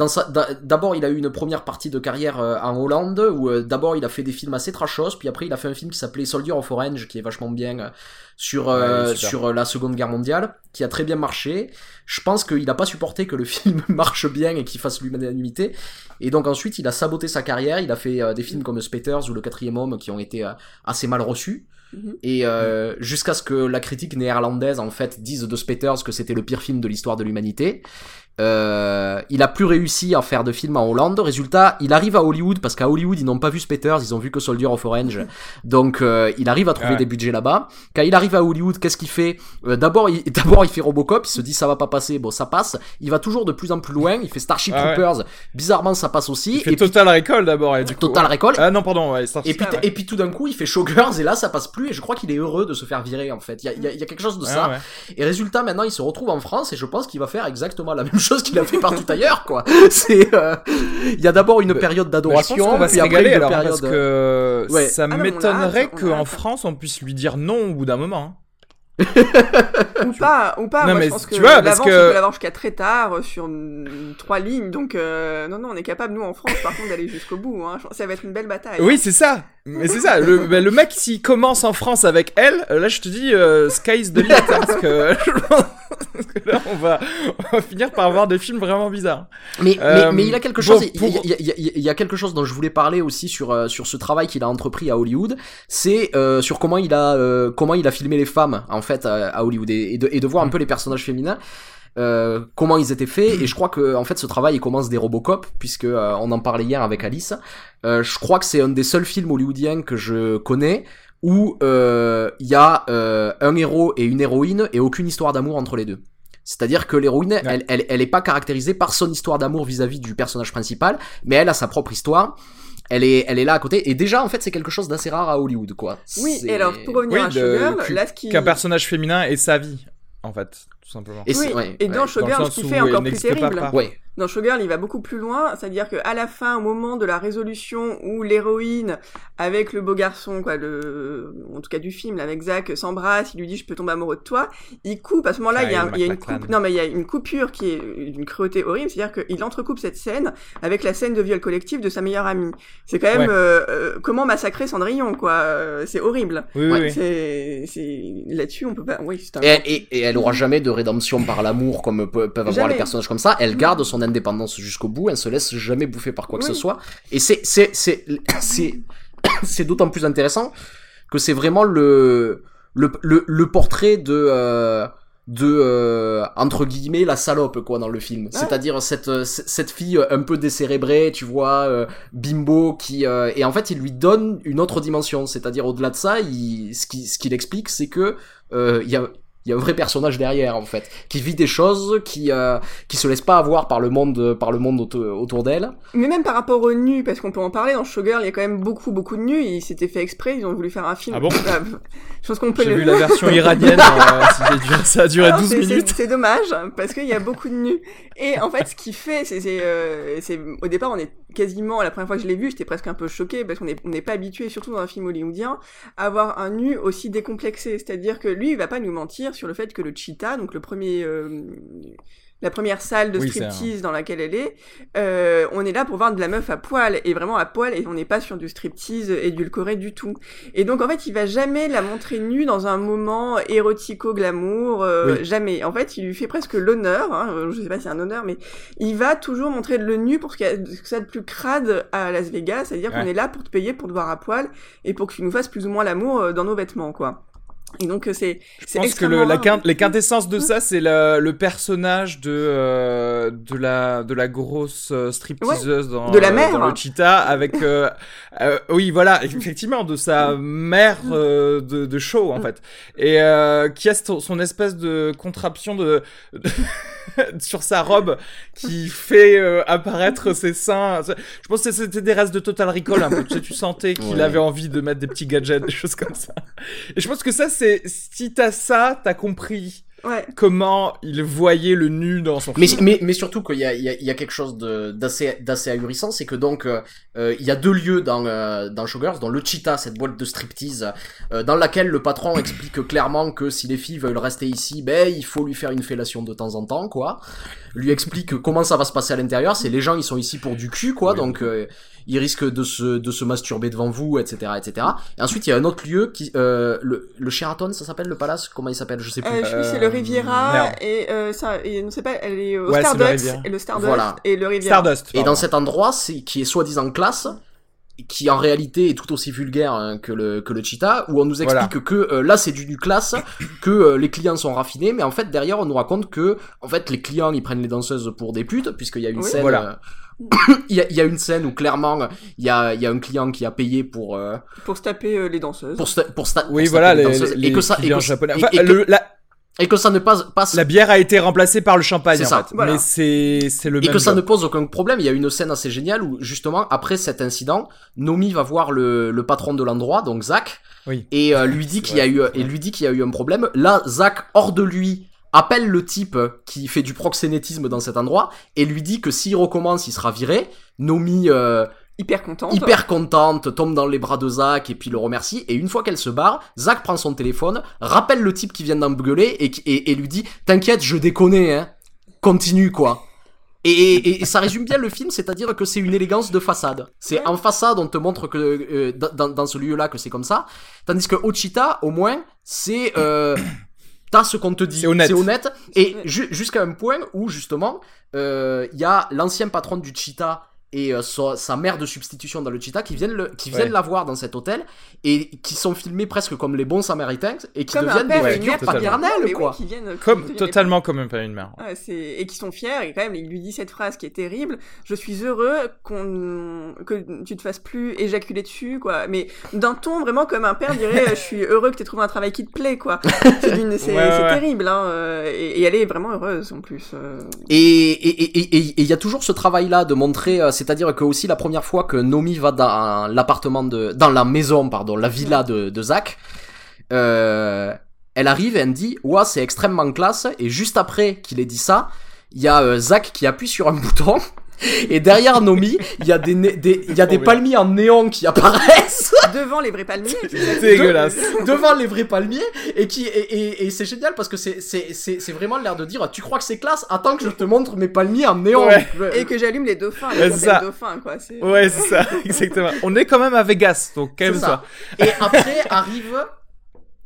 d'abord, il a eu une première partie de carrière euh, en Hollande où d'abord il a fait des films assez trashos, puis après il a fait un film qui s'appelait Soldier of Orange, qui est vachement bien sur sur la Seconde Guerre mondiale, qui a très bien marché. Je pense qu'il n'a pas supporté que le film marche bien et qu'il fasse l'unanimité. Et donc ensuite, il a saboté sa carrière. Il a fait des films comme Spectres ou Le Quatrième Homme qui ont été assez mal reçus. Mhm. Et euh, jusqu'à ce que la critique néerlandaise en fait dise de Speters que c'était le pire film de l'histoire de l'humanité. Euh, il a plus réussi à faire de films en Hollande. Résultat, il arrive à Hollywood parce qu'à Hollywood ils n'ont pas vu Speters, ils ont vu que Soldier of Orange. Donc euh, il arrive à trouver des budgets là-bas. Quand il arrive à Hollywood, qu'est-ce qu'il fait? Euh, D'abord, il, d'abord il fait Robocop, il se dit ça va pas passer, bon ça passe. Il va toujours de plus en plus loin. Il fait Starship ah Troopers. Bizarrement, ça passe aussi. Il fait et Total Recall d'abord. Et du coup, Total Recall. Ah non pardon. Ouais, et puis et puis tout d'un coup il fait Showgirls et là ça passe plus et je crois qu'il est heureux de se faire virer en fait. Il y a, il y a, quelque chose de ça. Et résultat maintenant il se retrouve en France et je pense qu'il va faire exactement la même chose qu'il a fait partout ailleurs, quoi. C'est, euh, il y a d'abord une période d'adoration, va se régaler alors, parce que ça ah m'étonnerait qu'en France on puisse lui dire non au bout d'un moment. Hein. ou pas, ou pas. Non, Moi, mais je pense que tu vois, parce que... peut l'avoir jusqu'à très tard euh, sur trois lignes. Donc, euh, non, non, on est capable, nous, en France, par contre, d'aller jusqu'au bout. Hein. Ça va être une belle bataille. Oui, c'est ça. Mais c'est ça, le, bah, le mec s'il commence en France avec elle, là je te dis euh, sky's the limit hein, parce, que, parce, que, là on va, on va, finir par avoir des films vraiment bizarres. Mais, euh, mais, mais, il a quelque chose, bon, pour... il, y a, il, y a, il, y a, quelque chose dont je voulais parler aussi sur euh, sur ce travail qu'il a entrepris à Hollywood, c'est euh, sur comment il a euh, comment il a filmé les femmes en fait à, Hollywood et, et, de, et de voir un peu les personnages féminins. Euh, comment ils étaient faits et je crois que en fait ce travail il commence des Robocop puisque euh, on en parlait hier avec Alice euh, je crois que c'est un des seuls films hollywoodiens que je connais où il y a un héros et une héroïne et aucune histoire d'amour entre les deux c'est-à-dire que l'héroïne, ouais. elle, elle, elle est pas caractérisée par son histoire d'amour vis-à-vis du personnage principal, mais elle a sa propre histoire elle est, elle est là à côté. Et déjà, en fait, c'est quelque chose d'assez rare à Hollywood, quoi. Oui, et alors, pour revenir oui, à Sugar, là, ce qui... Qu'un personnage féminin ait sa vie, en fait, tout simplement. Et, oui, ouais, et dans ouais. Sugar, ce qui fait encore plus terrible. Ouais. Dans Showgirl, il va beaucoup plus loin, c'est-à-dire qu'à la fin, au moment de la résolution où l'héroïne, avec le beau garçon, quoi, le, en tout cas du film, là, avec Zach, s'embrasse, il lui dit je peux tomber amoureux de toi, il coupe, à ce moment-là, il y a, il y a une coupe, non mais il y a une coupure qui est d'une cruauté horrible, c'est-à-dire qu'il entrecoupe cette scène avec la scène de viol collectif de sa meilleure amie. C'est quand même, ouais. euh, euh, comment massacrer Cendrillon, quoi, euh, c'est horrible. Oui, oui, oui. C'est, c'est, là-dessus, on peut pas, oui, c'est un... et, et, et, elle aura jamais de rédemption par l'amour comme peuvent avoir jamais. les personnages comme ça, elle garde son indépendance jusqu'au bout, elle se laisse jamais bouffer par quoi oui. que ce soit. Et c'est c'est c'est c'est c'est d'autant plus intéressant que c'est vraiment le le, le le portrait de euh, de euh, entre guillemets la salope quoi dans le film ouais. c'est-à-dire cette cette fille un peu décérébrée tu vois euh, bimbo qui euh, et en fait il lui donne une autre dimension c'est-à-dire au-delà de ça il, ce qui ce qu'il explique c'est que euh, il y a il y a un vrai personnage derrière en fait qui vit des choses qui euh, qui se laisse pas avoir par le monde par le monde autour, autour d'elle. Mais même par rapport aux nus parce qu'on peut en parler dans Showgirl il y a quand même beaucoup beaucoup de nus ils s'étaient fait exprès ils ont voulu faire un film. Ah bon je pense qu'on peut j'ai vu la version iranienne euh, ça a duré Alors, 12 minutes. c'est dommage parce qu'il y a beaucoup de nus et en fait ce qu'il fait c'est euh, c'est au départ on est quasiment la première fois que je l'ai vu j'étais presque un peu choqué parce qu'on n'est on est pas habitué surtout dans un film hollywoodien à avoir un nu aussi décomplexé. C'est-à-dire que lui il va pas nous mentir sur le fait que le cheetah, donc le premier, euh, la première salle de oui, striptease dans laquelle elle est, euh, on est là pour voir de la meuf à poil et vraiment à poil et on n'est pas sur du striptease édulcoré du tout. Et donc en fait, il va jamais la montrer nue dans un moment érotico-glamour, euh, oui. jamais. En fait, il lui fait presque l'honneur, hein, je sais pas si c'est un honneur, mais il va toujours montrer le nu pour ce qu'il y a de ça de plus crade à Las Vegas, c'est-à-dire ouais. qu'on est là pour te payer pour te voir à poil et pour que tu nous fasses plus ou moins l'amour dans nos vêtements, quoi. Et donc c'est. Je pense que le, la quint les quintessences de ça, c'est le, personnage de euh, de la de la grosse euh, stripteaseuse ouais, dans, de la mère. dans le cheetah avec euh, euh, oui voilà effectivement de sa mère euh, de, de show en fait. Et euh, qui a son, son espèce de contraption de sur sa robe qui fait apparaître ses seins. Je pense que c'était des restes de Total Recall un peu. Tu, sais, tu sentais qu'il ouais. avait envie de mettre des petits gadgets, des choses comme ça. Et je pense que ça c'est si t'as ça, t'as compris Ouais. comment il voyait le nu dans son mais, film. Mais, mais surtout qu'il y a, il y, a, il y a quelque chose d'assez, d'assez ahurissant, c'est que donc, euh, il y a deux lieux dans, euh, dans Showgirls, dans le Cheetah, cette boîte de striptease, euh, dans laquelle le patron explique clairement que si les filles veulent rester ici, ben, il faut lui faire une fellation de temps en temps, quoi. Lui explique comment ça va se passer à l'intérieur, c'est les gens, ils sont ici pour du cul, quoi, oui. donc, il risque de se, de se masturber devant vous, etc., etc. Et ensuite, il y a un autre lieu qui, euh, le, le Sheraton, ça s'appelle le palace, comment il s'appelle, je sais plus. Euh, je sais c'est le Riviera Merde. et euh, ça, et on sait pas, elle est au Ouais, le Stardust Riviera. et le Stardust Voilà. et le Riviera. Stardust. Et dans cet endroit, c'est qui est soi-disant classe, qui en réalité est tout aussi vulgaire hein, que le que le cheetah, où on nous explique Voilà. que euh, là c'est du, du classe, que euh, les clients sont raffinés, mais en fait derrière on nous raconte que en fait les clients ils prennent les danseuses pour des putes, puisqu'il y a une Oui. scène. Voilà. euh, il y, a, il y a une scène où clairement il y a, il y a un client qui a payé pour euh, Pour se taper euh, les danseuses. pour sta- pour, sta- Oui, pour voilà, taper les, danseuses, les et que ça et que, japonais. et- Enfin, et que- le- la, et que ça ne passe passe la bière a été remplacée par le champagne, C'est en ça, fait. voilà. Mais c'est, c'est le et même que ça ne pose aucun problème. Il y a une scène assez géniale où justement après cet incident, Nomi va voir le, le patron de l'endroit, donc Zach, Oui. et euh, lui dit qu'il y a eu et lui dit qu'il y a eu un problème. Là, Zach hors de lui appelle le type qui fait du proxénétisme dans cet endroit et lui dit que s'il recommence, il sera viré. Nomi euh, Hyper contente. hyper contente, tombe dans les bras de Zach et puis le remercie. Et une fois qu'elle se barre, Zach prend son téléphone, rappelle le type qui vient d'engueuler et, qui- et, et lui dit T'inquiète, je déconne, hein. Continue, quoi. Et, ça résume bien le film, c'est-à-dire que c'est une élégance de façade. C'est en façade, on te montre que euh, dans, dans, ce lieu-là que c'est comme ça, tandis que Ochita, au moins, c'est euh, t'as ce qu'on te dit, c'est honnête. honnête. Et jusqu'à un point où justement, euh, il y a l'ancien patron du Cheetah et euh, sa, mère de substitution dans le Cheetah qui viennent, le, qui viennent la voir dans cet hôtel et qui sont filmés presque comme les bons samaritains et qui deviennent des figures paternelles quoi. comme, totalement comme un père et une mère. et qui sont fiers et quand même il lui dit cette phrase qui est terrible je suis heureux qu'on que tu te fasses plus éjaculer dessus quoi mais d'un ton vraiment comme un père dirait je suis heureux que tu aies trouvé un travail qui te plaît quoi. C'est terrible hein, euh, et, elle est vraiment heureuse en plus. Euh. Et il y a toujours ce travail là de montrer c'est-à-dire que aussi la première fois que Nomi va dans l'appartement de, dans la maison, pardon, la villa de, Zach, euh, elle arrive et elle dit, ouais, c'est extrêmement classe. Et juste après qu'il ait dit ça, il y a euh, Zach qui appuie sur un bouton et derrière Nomi, il y a des, des il y a des palmiers en néon qui apparaissent. Devant les vrais palmiers. C'est dégueulasse. devant les vrais palmiers. Et qui, et, et, c'est génial parce que c'est, c'est, c'est, vraiment l'air de dire, tu crois que c'est classe? Attends que je te montre mes palmiers en néon. Et que j'allume les dauphins. Les ça. dauphins, quoi. Ouais, c'est ça. Exactement. On est quand même à Vegas, donc quand même ça. Et après arrive,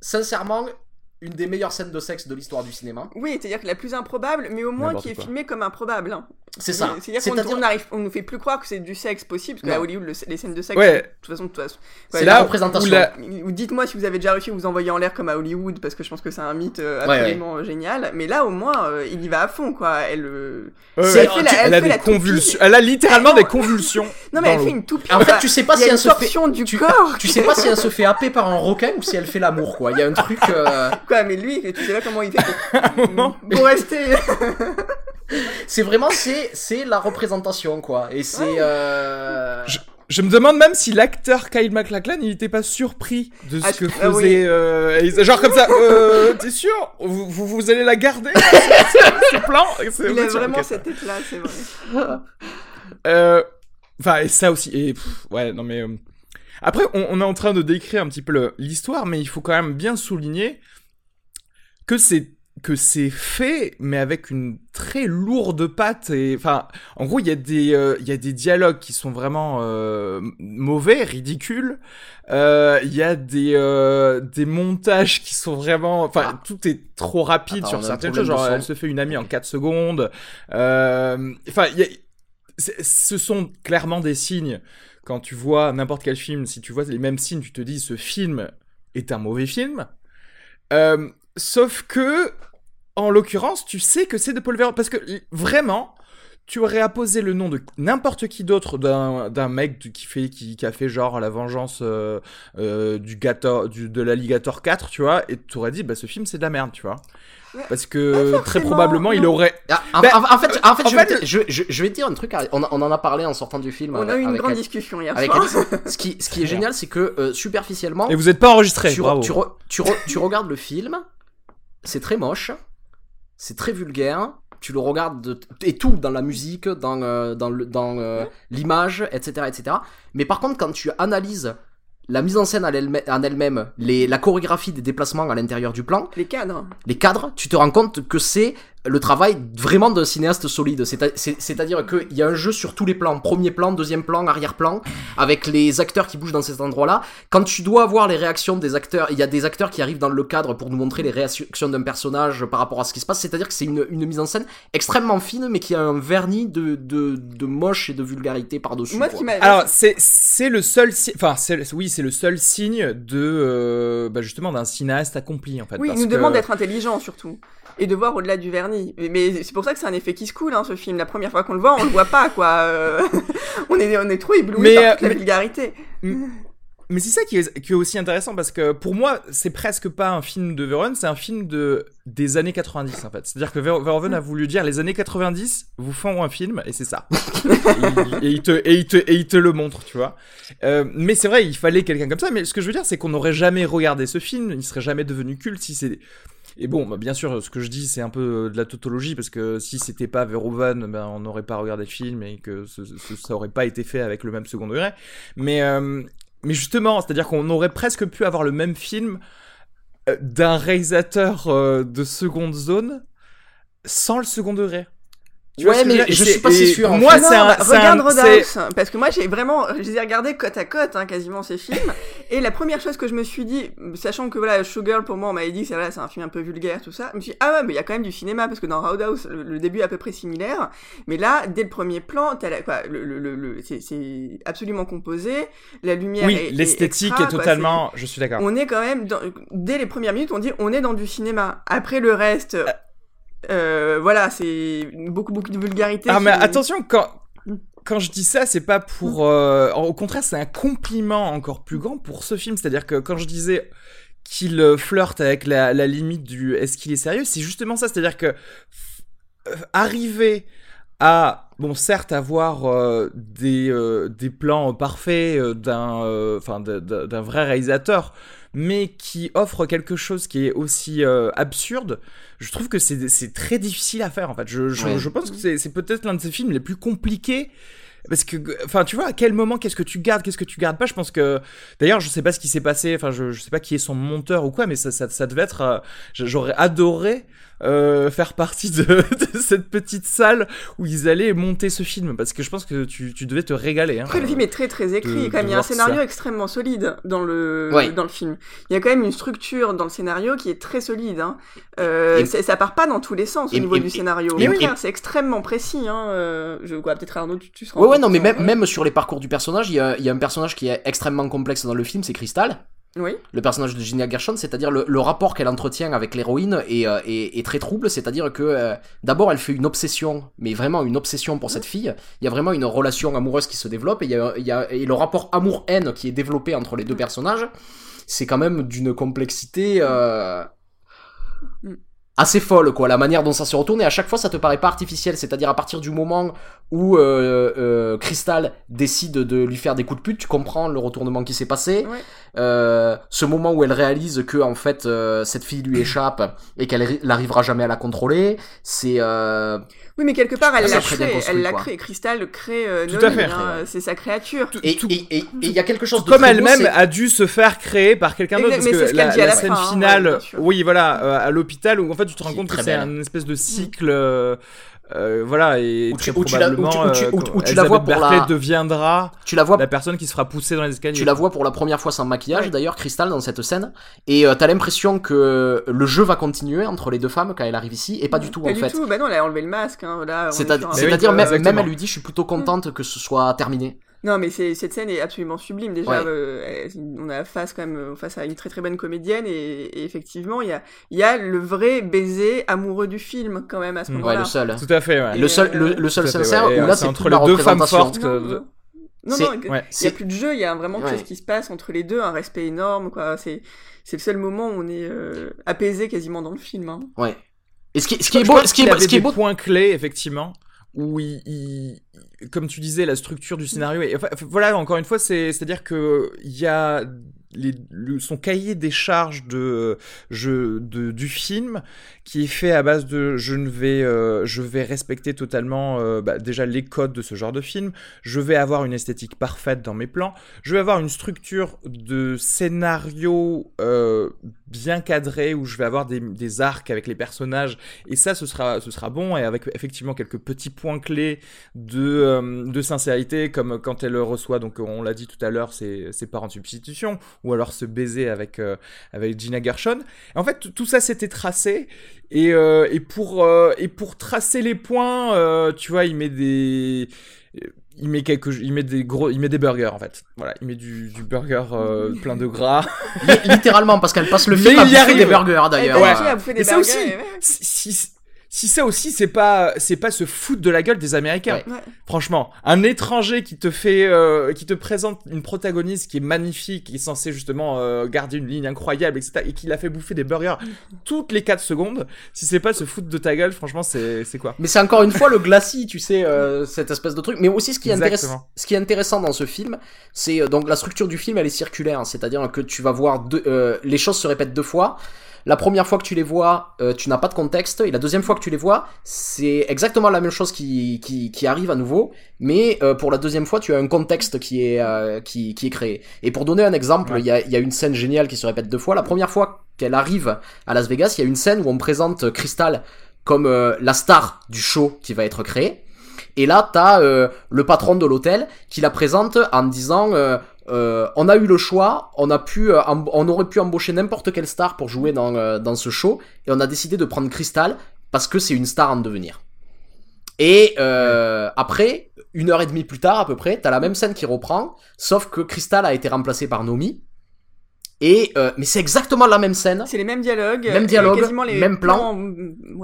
sincèrement, une des meilleures scènes de sexe de l'histoire du cinéma. Oui, c'est-à-dire que la plus improbable, mais au moins qui est filmée comme improbable. Hein. C'est ça. C'est-à-dire qu'on on nous fait plus croire que c'est du sexe possible, parce qu'à Hollywood, les scènes de sexe, de toute façon, de toute façon. c'est la représentation. Ou dites-moi si vous avez déjà réussi à vous envoyer en l'air comme à Hollywood, parce que je pense que c'est un mythe euh, absolument euh, génial. Mais là, au moins, euh, il y va à fond, quoi. Elle, elle, fait la, elle, a des convulsions. Elle a littéralement des convulsions. Non, mais elle fait une toupie. En fait, tu sais pas si elle se fait. du corps. Tu sais pas si elle se fait happer par un requin ou si elle fait l'amour, quoi. Il y a un truc. Quoi, mais lui, tu sais pas comment il fait pour rester. c'est vraiment c'est c'est la représentation quoi. Et c'est euh... je... me demande même si l'acteur Kyle MacLachlan il était pas surpris de ce ah, que ah faisait euh, genre comme ça euh, t'es sûr? Vous, vous, allez la garder ce plan? Il a vraiment cette tête là c'est vrai. Euh, enfin et ça aussi et ouais non mais après on, on, est en train de décrire un petit peu l'histoire mais il faut quand même bien souligner que c'est que c'est fait, mais avec une très lourde patte. Et enfin, en gros, il y a des euh, il y a des dialogues qui sont vraiment euh, mauvais, ridicules. Euh, il y a des des montages qui sont vraiment, enfin, ah. tout est trop rapide sur certaines choses. Genre, elle se fait une amie en 4 secondes. Enfin, ce sont clairement des signes. Quand tu vois n'importe quel film, si tu vois les mêmes signes, tu te dis ce film est un mauvais film. Euh, Sauf que, en l'occurrence, tu sais que c'est de Paul Verhoeven. Parce que vraiment, tu aurais apposé le nom de n'importe qui d'autre d'un mec qui fait qui, a fait genre la vengeance euh, euh, du, Gator, du de l'alligator 4 tu vois et tu aurais dit bah ce film c'est de la merde tu vois. Parce que très probablement il aurait ah, ben, en, fait en fait, je, je, vais te dire un truc on, on, en a parlé en sortant du film on a eu une grande discussion hier avec soir. ce qui ce qui est génial c'est que euh, superficiellement et vous n'êtes pas enregistré tu, tu, tu, tu regardes le film c'est très moche, c'est très vulgaire, tu le regardes et tout dans la musique, dans, euh, dans, le, dans euh, l'image, etc., etc. Mais par contre, quand tu analyses la mise en scène en elle-même, la chorégraphie des déplacements à l'intérieur du plan, les cadres, les cadres, tu te rends compte que c'est le travail vraiment d'un cinéaste solide. C'est-à-dire qu'il y a un jeu sur tous les plans, premier plan, deuxième plan, arrière-plan, avec les acteurs qui bougent dans cet endroit-là. Quand tu dois voir les réactions des acteurs, il y a des acteurs qui arrivent dans le cadre pour nous montrer les réactions d'un personnage par rapport à ce qui se passe. C'est-à-dire que c'est une, mise en scène extrêmement fine, mais qui a un vernis de, de, moche et de vulgarité par-dessus. Alors, c'est le seul... Enfin, oui, c'est le seul signe de... Euh, bah, justement, d'un cinéaste accompli, en fait. Oui, il nous demande d'être intelligent, surtout et de voir au-delà du vernis. Mais, c'est pour ça que c'est un effet qui se coule, hein, ce film. La première fois qu'on le voit, on le voit pas, quoi. Euh, on, est, on est trop ébloui par toute la vulgarité. Mais c'est ça qui est, qui est, aussi intéressant parce que pour moi, c'est presque pas un film de Verhoeven, c'est un film de des années 90 en fait. C'est-à-dire que Verhoeven a voulu dire les années 90 vous font un film et c'est ça. et, il te, et, il te, et il te le montre, tu vois. Euh, mais c'est vrai, il fallait quelqu'un comme ça. Mais ce que je veux dire, c'est qu'on n'aurait jamais regardé ce film, il serait jamais devenu culte si c'est et bon, bah, bien sûr, ce que je dis, c'est un peu de la tautologie, parce que si c'était pas Verhoeven, ben, on n'aurait pas regardé le film et que ça aurait pas été fait avec le même second degré. Mais, euh, justement, c'est-à-dire qu'on aurait presque pu avoir le même film euh, d'un réalisateur euh, de seconde zone sans le second degré. Ouais, mais je suis pas si sûr. Moi, c'est un, regarde Roadhouse, parce que moi, j'ai vraiment, je les ai regardés côte à côte, hein, quasiment ces films. et la première chose que je me suis dit, sachant que voilà, Showgirl pour moi, on m'avait dit, c'est c'est un film un peu vulgaire, tout ça. Je me suis dit, ah ouais, mais il y a quand même du cinéma, parce que dans Roadhouse, le, début est à peu près similaire. Mais là, dès le premier plan, t'as la, quoi, le, le, le c'est absolument composé, la lumière. Oui, l'esthétique est, totalement, je suis d'accord. On est quand même, dans, dès les premières minutes, on dit, on est dans du cinéma. Après le reste. Euh, euh, voilà, c'est beaucoup beaucoup de vulgarité. Ah mais attention quand quand je dis ça, c'est pas pour. Euh, au contraire, c'est un compliment encore plus grand pour ce film. C'est-à-dire que quand je disais qu'il euh, flirte avec la, la limite du est-ce qu'il est sérieux, c'est justement ça. C'est-à-dire que arriver à bon certes avoir des des plans parfaits d'un enfin d'un vrai réalisateur mais qui offre quelque chose qui est aussi euh, absurde, je trouve que c'est très difficile à faire en fait. Je, je, pense que c'est peut-être l'un de ces films les plus compliqués. Parce que, enfin, tu vois, à quel moment, qu'est-ce que tu gardes, qu'est-ce que tu gardes pas? Je pense que, d'ailleurs, je sais pas ce qui s'est passé, enfin, je, je sais pas qui est son monteur ou quoi, mais ça, ça, ça devait être, euh, j'aurais adoré euh, faire partie de, de, cette petite salle où ils allaient monter ce film parce que je pense que tu, tu devais te régaler. Hein, Après, le film est très très écrit quand même. Il y a un scénario extrêmement solide dans le dans le film. Il y a quand même une structure dans le scénario qui est très solide. Hein. Euh, Ça part pas dans tous les sens au niveau du scénario. Mais c'est extrêmement précis. Hein. Euh, je vois peut-être Arnaud, tu, tu seras. Ouais, ouais, non, mais même, même sur les parcours du personnage, il y a, il y a un personnage qui est extrêmement complexe dans le film, c'est Crystal. Oui. Le personnage de Gina Gershon, c'est-à-dire le, le, rapport qu'elle entretient avec l'héroïne est, euh, est, est, très trouble, c'est-à-dire que euh, d'abord elle fait une obsession, mais vraiment une obsession pour cette fille. Il y a vraiment une relation amoureuse qui se développe et, il y a, il y a, et le rapport amour-haine qui est développé entre les deux personnages, c'est quand même d'une complexité. Euh... Mm assez folle quoi la manière dont ça se retourne et à chaque fois ça te paraît pas artificiel c'est-à-dire à partir du moment où euh, euh, Crystal décide de lui faire des coups de pute tu comprends le retournement qui s'est passé euh, ce moment où elle réalise que en fait euh, cette fille lui échappe et qu'elle n'arrivera jamais à la contrôler c'est euh, oui, mais quelque part, elle l'a créé. Elle l'a créé. Crystal crée euh, Tout hein, c'est sa créature. Et il y a quelque chose de comme elle-même a dû se faire créer par quelqu'un d'autre parce que la, la, scène hein, finale, oui, voilà, euh, à l'hôpital où en fait tu te rends compte que c'est un espèce de cycle. Euh, euh, voilà et très probablement tu, la vois pour la... deviendra tu la vois la personne qui se fera pousser dans les escaliers tu la vois pour la première fois sans maquillage d'ailleurs Crystal dans cette scène et euh, t'as l'impression que le jeu va continuer entre les deux femmes quand elle arrive ici et pas du tout pas en fait. tout. bah non elle a enlevé le masque hein, c'est-à-dire même, même elle lui dit je suis plutôt contente que ce soit terminé non, mais cette scène est absolument sublime. Déjà, euh, on a face quand même euh, face à une très très bonne comédienne et, effectivement, il y a, y a le vrai baiser amoureux du film quand même à ce moment-là. Ouais, le seul. Tout à fait. Ouais. le seul, le, seul sincère. Où là, c'est entre les deux femmes fortes. Non, non, il n'y a plus de jeu. Il y a vraiment quelque chose qui se passe entre les deux, un respect énorme. quoi. C'est c'est le seul moment où on est euh, apaisé quasiment dans le film. Hein. Ouais. Et ce qui, ce qui est beau, ce qui est, ce qui est beau, point clé effectivement où il, comme tu disais, la structure du scénario. Voilà, encore une fois, c'est, c'est-à-dire que il y a son cahier des charges de, du film qui est fait à base de je ne vais euh, je vais respecter totalement euh, bah, déjà les codes de ce genre de film. Je vais avoir une esthétique parfaite dans mes plans. Je vais avoir une structure de scénario euh, bien cadré où je vais avoir des, des, arcs avec les personnages. Et ça ce sera ce sera bon. Et avec effectivement quelques petits points clés de de sincérité comme quand elle reçoit. Donc on l'a dit tout à l'heure ses, ses parents de substitution ou alors se baiser avec avec Gina Gershon. Et en fait tout ça s'était tracé. Et, euh, et, pour, euh, et pour tracer les points, euh, tu vois, il met des il met quelques il met des gros il met des burgers en fait. Voilà il met du, du burger plein de gras. Littéralement parce qu'elle passe le film à bouffer des burgers d'ailleurs. Ouais. et ça aussi. si, si ça aussi c'est pas c'est pas se foutre de la gueule des Américains. Franchement, un étranger qui te fait euh, qui te présente une protagoniste qui est magnifique, qui est censée justement euh, garder une ligne incroyable, etc. et qui l'a fait bouffer des burgers toutes les 4 secondes. Si c'est pas se foutre de ta gueule, franchement, c'est c'est quoi? Mais c'est encore une fois le glacis, tu sais, euh, cette espèce de truc. Mais aussi ce qui est intéressant, ce qui est intéressant dans ce film, c'est donc la structure du film, elle est circulaire, hein. c'est-à-dire que tu vas voir deux, les choses se répètent deux fois. La première fois que tu les vois, euh, tu n'as pas de contexte, et la deuxième fois que tu les vois, c'est exactement la même chose qui, qui, qui arrive à nouveau, mais euh, pour la deuxième fois, tu as un contexte qui est, euh, qui, qui est créé. Et pour donner un exemple, il y, a, y a une scène géniale qui se répète deux fois. La première fois qu'elle arrive à Las Vegas, il y a une scène où on présente Crystal comme la star du show qui va être créé. Et là, t'as euh, le patron de l'hôtel qui la présente en disant euh, euh, on a eu le choix, on a pu, on aurait pu embaucher n'importe quelle star pour jouer dans, dans ce show, et on a décidé de prendre Crystal parce que c'est une star en devenir. Et après, une heure et demie plus tard à peu près, t'as la même scène qui reprend, sauf que Crystal a été remplacée par Nomi, et euh, mais c'est exactement la même scène. C'est les mêmes dialogues. Même dialogue, les même plan.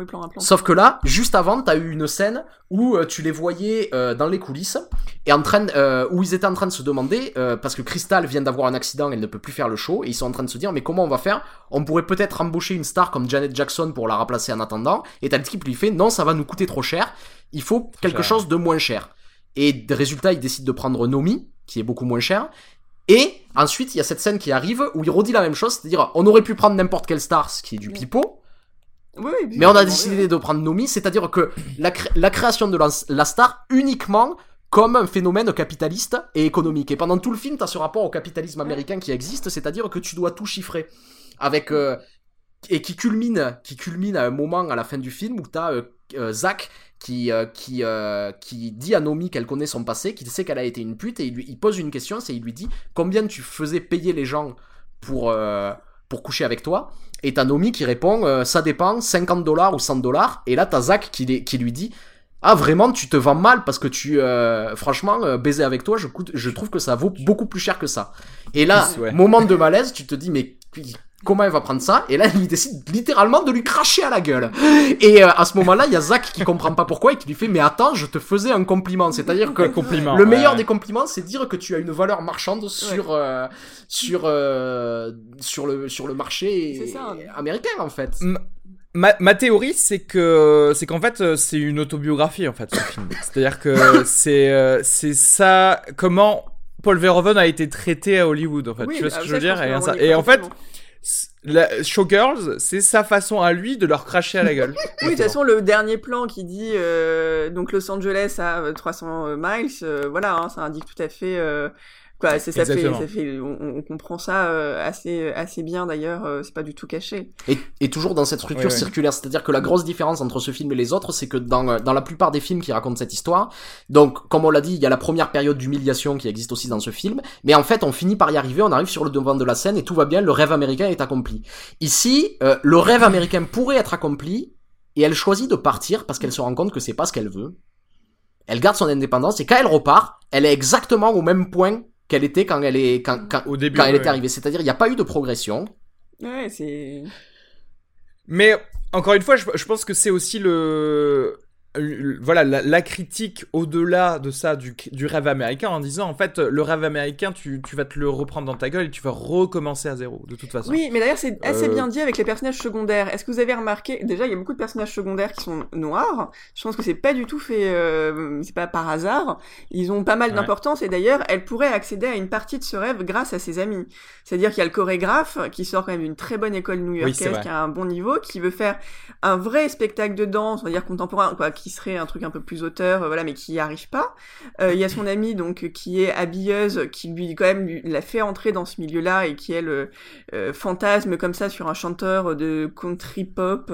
plan, Sauf que là, juste avant, t'as eu une scène où euh, tu les voyais euh, dans les coulisses et en train, où ils étaient en train de se demander parce que Crystal vient d'avoir un accident, elle ne peut plus faire le show et ils sont en train de se dire mais comment on va faire? On pourrait peut-être embaucher une star comme Janet Jackson pour la remplacer en attendant. Et t'as le type lui fait non, ça va nous coûter trop cher. Il faut quelque chose de moins cher. Et de résultat, il décide de prendre Nomi, qui est beaucoup moins cher. Et ensuite, il y a cette scène qui arrive où il redit la même chose, c'est-à-dire on aurait pu prendre n'importe quelle star, ce qui est du pipeau. mais on a décidé de prendre Nomi, c'est-à-dire que la, création de la, star uniquement comme un phénomène capitaliste et économique. Et pendant tout le film, tu as ce rapport au capitalisme américain qui existe, c'est-à-dire que tu dois tout chiffrer. Avec, euh, et qui culmine, qui culmine à un moment à la fin du film où tu as euh, euh, Zach qui, euh, qui, euh, qui dit à Nomi qu'elle connaît son passé, qu'il sait qu'elle a été une pute, et il, lui, il pose une question, c'est il lui dit combien tu faisais payer les gens pour, pour coucher avec toi? Et t'as Nomi qui répond ça dépend, 50 dollars ou 100 dollars, et là t'as Zach qui, qui lui dit ah vraiment tu te vends mal parce que tu franchement baiser avec toi je, je trouve que ça vaut beaucoup plus cher que ça. Et là moment de malaise tu te dis mais comment elle va prendre ça? Et là, il décide littéralement de lui cracher à la gueule. Et euh, à ce moment-là, il y a Zach qui comprend pas pourquoi et qui lui fait mais attends, je te faisais un compliment. C'est-à-dire que le meilleur des compliments, c'est dire que tu as une valeur marchande sur euh, sur euh, sur le sur le marché américain en fait. Ma, ma, théorie, c'est que c'est qu'en fait, c'est une autobiographie en fait ce film. C'est-à-dire que c'est c'est ça comment Paul Verhoeven a été traité à Hollywood en fait. tu vois ce que je veux dire? et en fait la Showgirls, c'est sa façon à lui de leur cracher à la gueule. oui, de toute façon, le dernier plan qui dit euh, donc Los Angeles à 300 euh, miles, euh, voilà, hein, ça indique tout à fait Quoi, ça, fait, ça fait, on, comprend ça euh, assez, assez bien d'ailleurs. Euh, c'est pas du tout caché. Et, et toujours dans cette structure circulaire, c'est-à-dire que la grosse différence entre ce film et les autres, c'est que dans, euh, dans la plupart des films qui racontent cette histoire, donc comme on l'a dit, il y a la première période d'humiliation qui existe aussi dans ce film, mais en fait, on finit par y arriver, on arrive sur le devant de la scène et tout va bien, le rêve américain est accompli. Ici, le rêve américain pourrait être accompli et elle choisit de partir parce qu'elle se rend compte que c'est pas ce qu'elle veut. Elle garde son indépendance et quand elle repart, elle est exactement au même point qu'elle était quand elle est quand, quand, Au début, quand elle était arrivée. C'est-à-dire, il n'y a pas eu de progression. Ouais, c'est. Mais encore une fois, je pense que c'est aussi le voilà la, critique au-delà de ça du, du, rêve américain en disant en fait le rêve américain tu, tu, vas te le reprendre dans ta gueule et tu vas recommencer à zéro de toute façon. Oui mais d'ailleurs c'est assez euh. bien dit avec les personnages secondaires. Est-ce que vous avez remarqué déjà il y a beaucoup de personnages secondaires qui sont noirs. Je pense que c'est pas du tout fait euh, c'est pas par hasard. Ils ont pas mal d'importance et d'ailleurs elle pourrait accéder à une partie de ce rêve grâce à ses amis. C'est-à-dire qu'il y a le chorégraphe qui sort quand même d'une très bonne école new-yorkaise qui a un bon niveau qui veut faire un vrai spectacle de danse on va dire contemporain quoi qui serait un truc un peu plus auteur, euh, voilà, mais qui n'y arrive pas. Euh, il y a son amie donc qui est habilleuse, qui lui quand même l'a fait entrer dans ce milieu-là et qui est le euh, fantasme comme ça sur un chanteur de country pop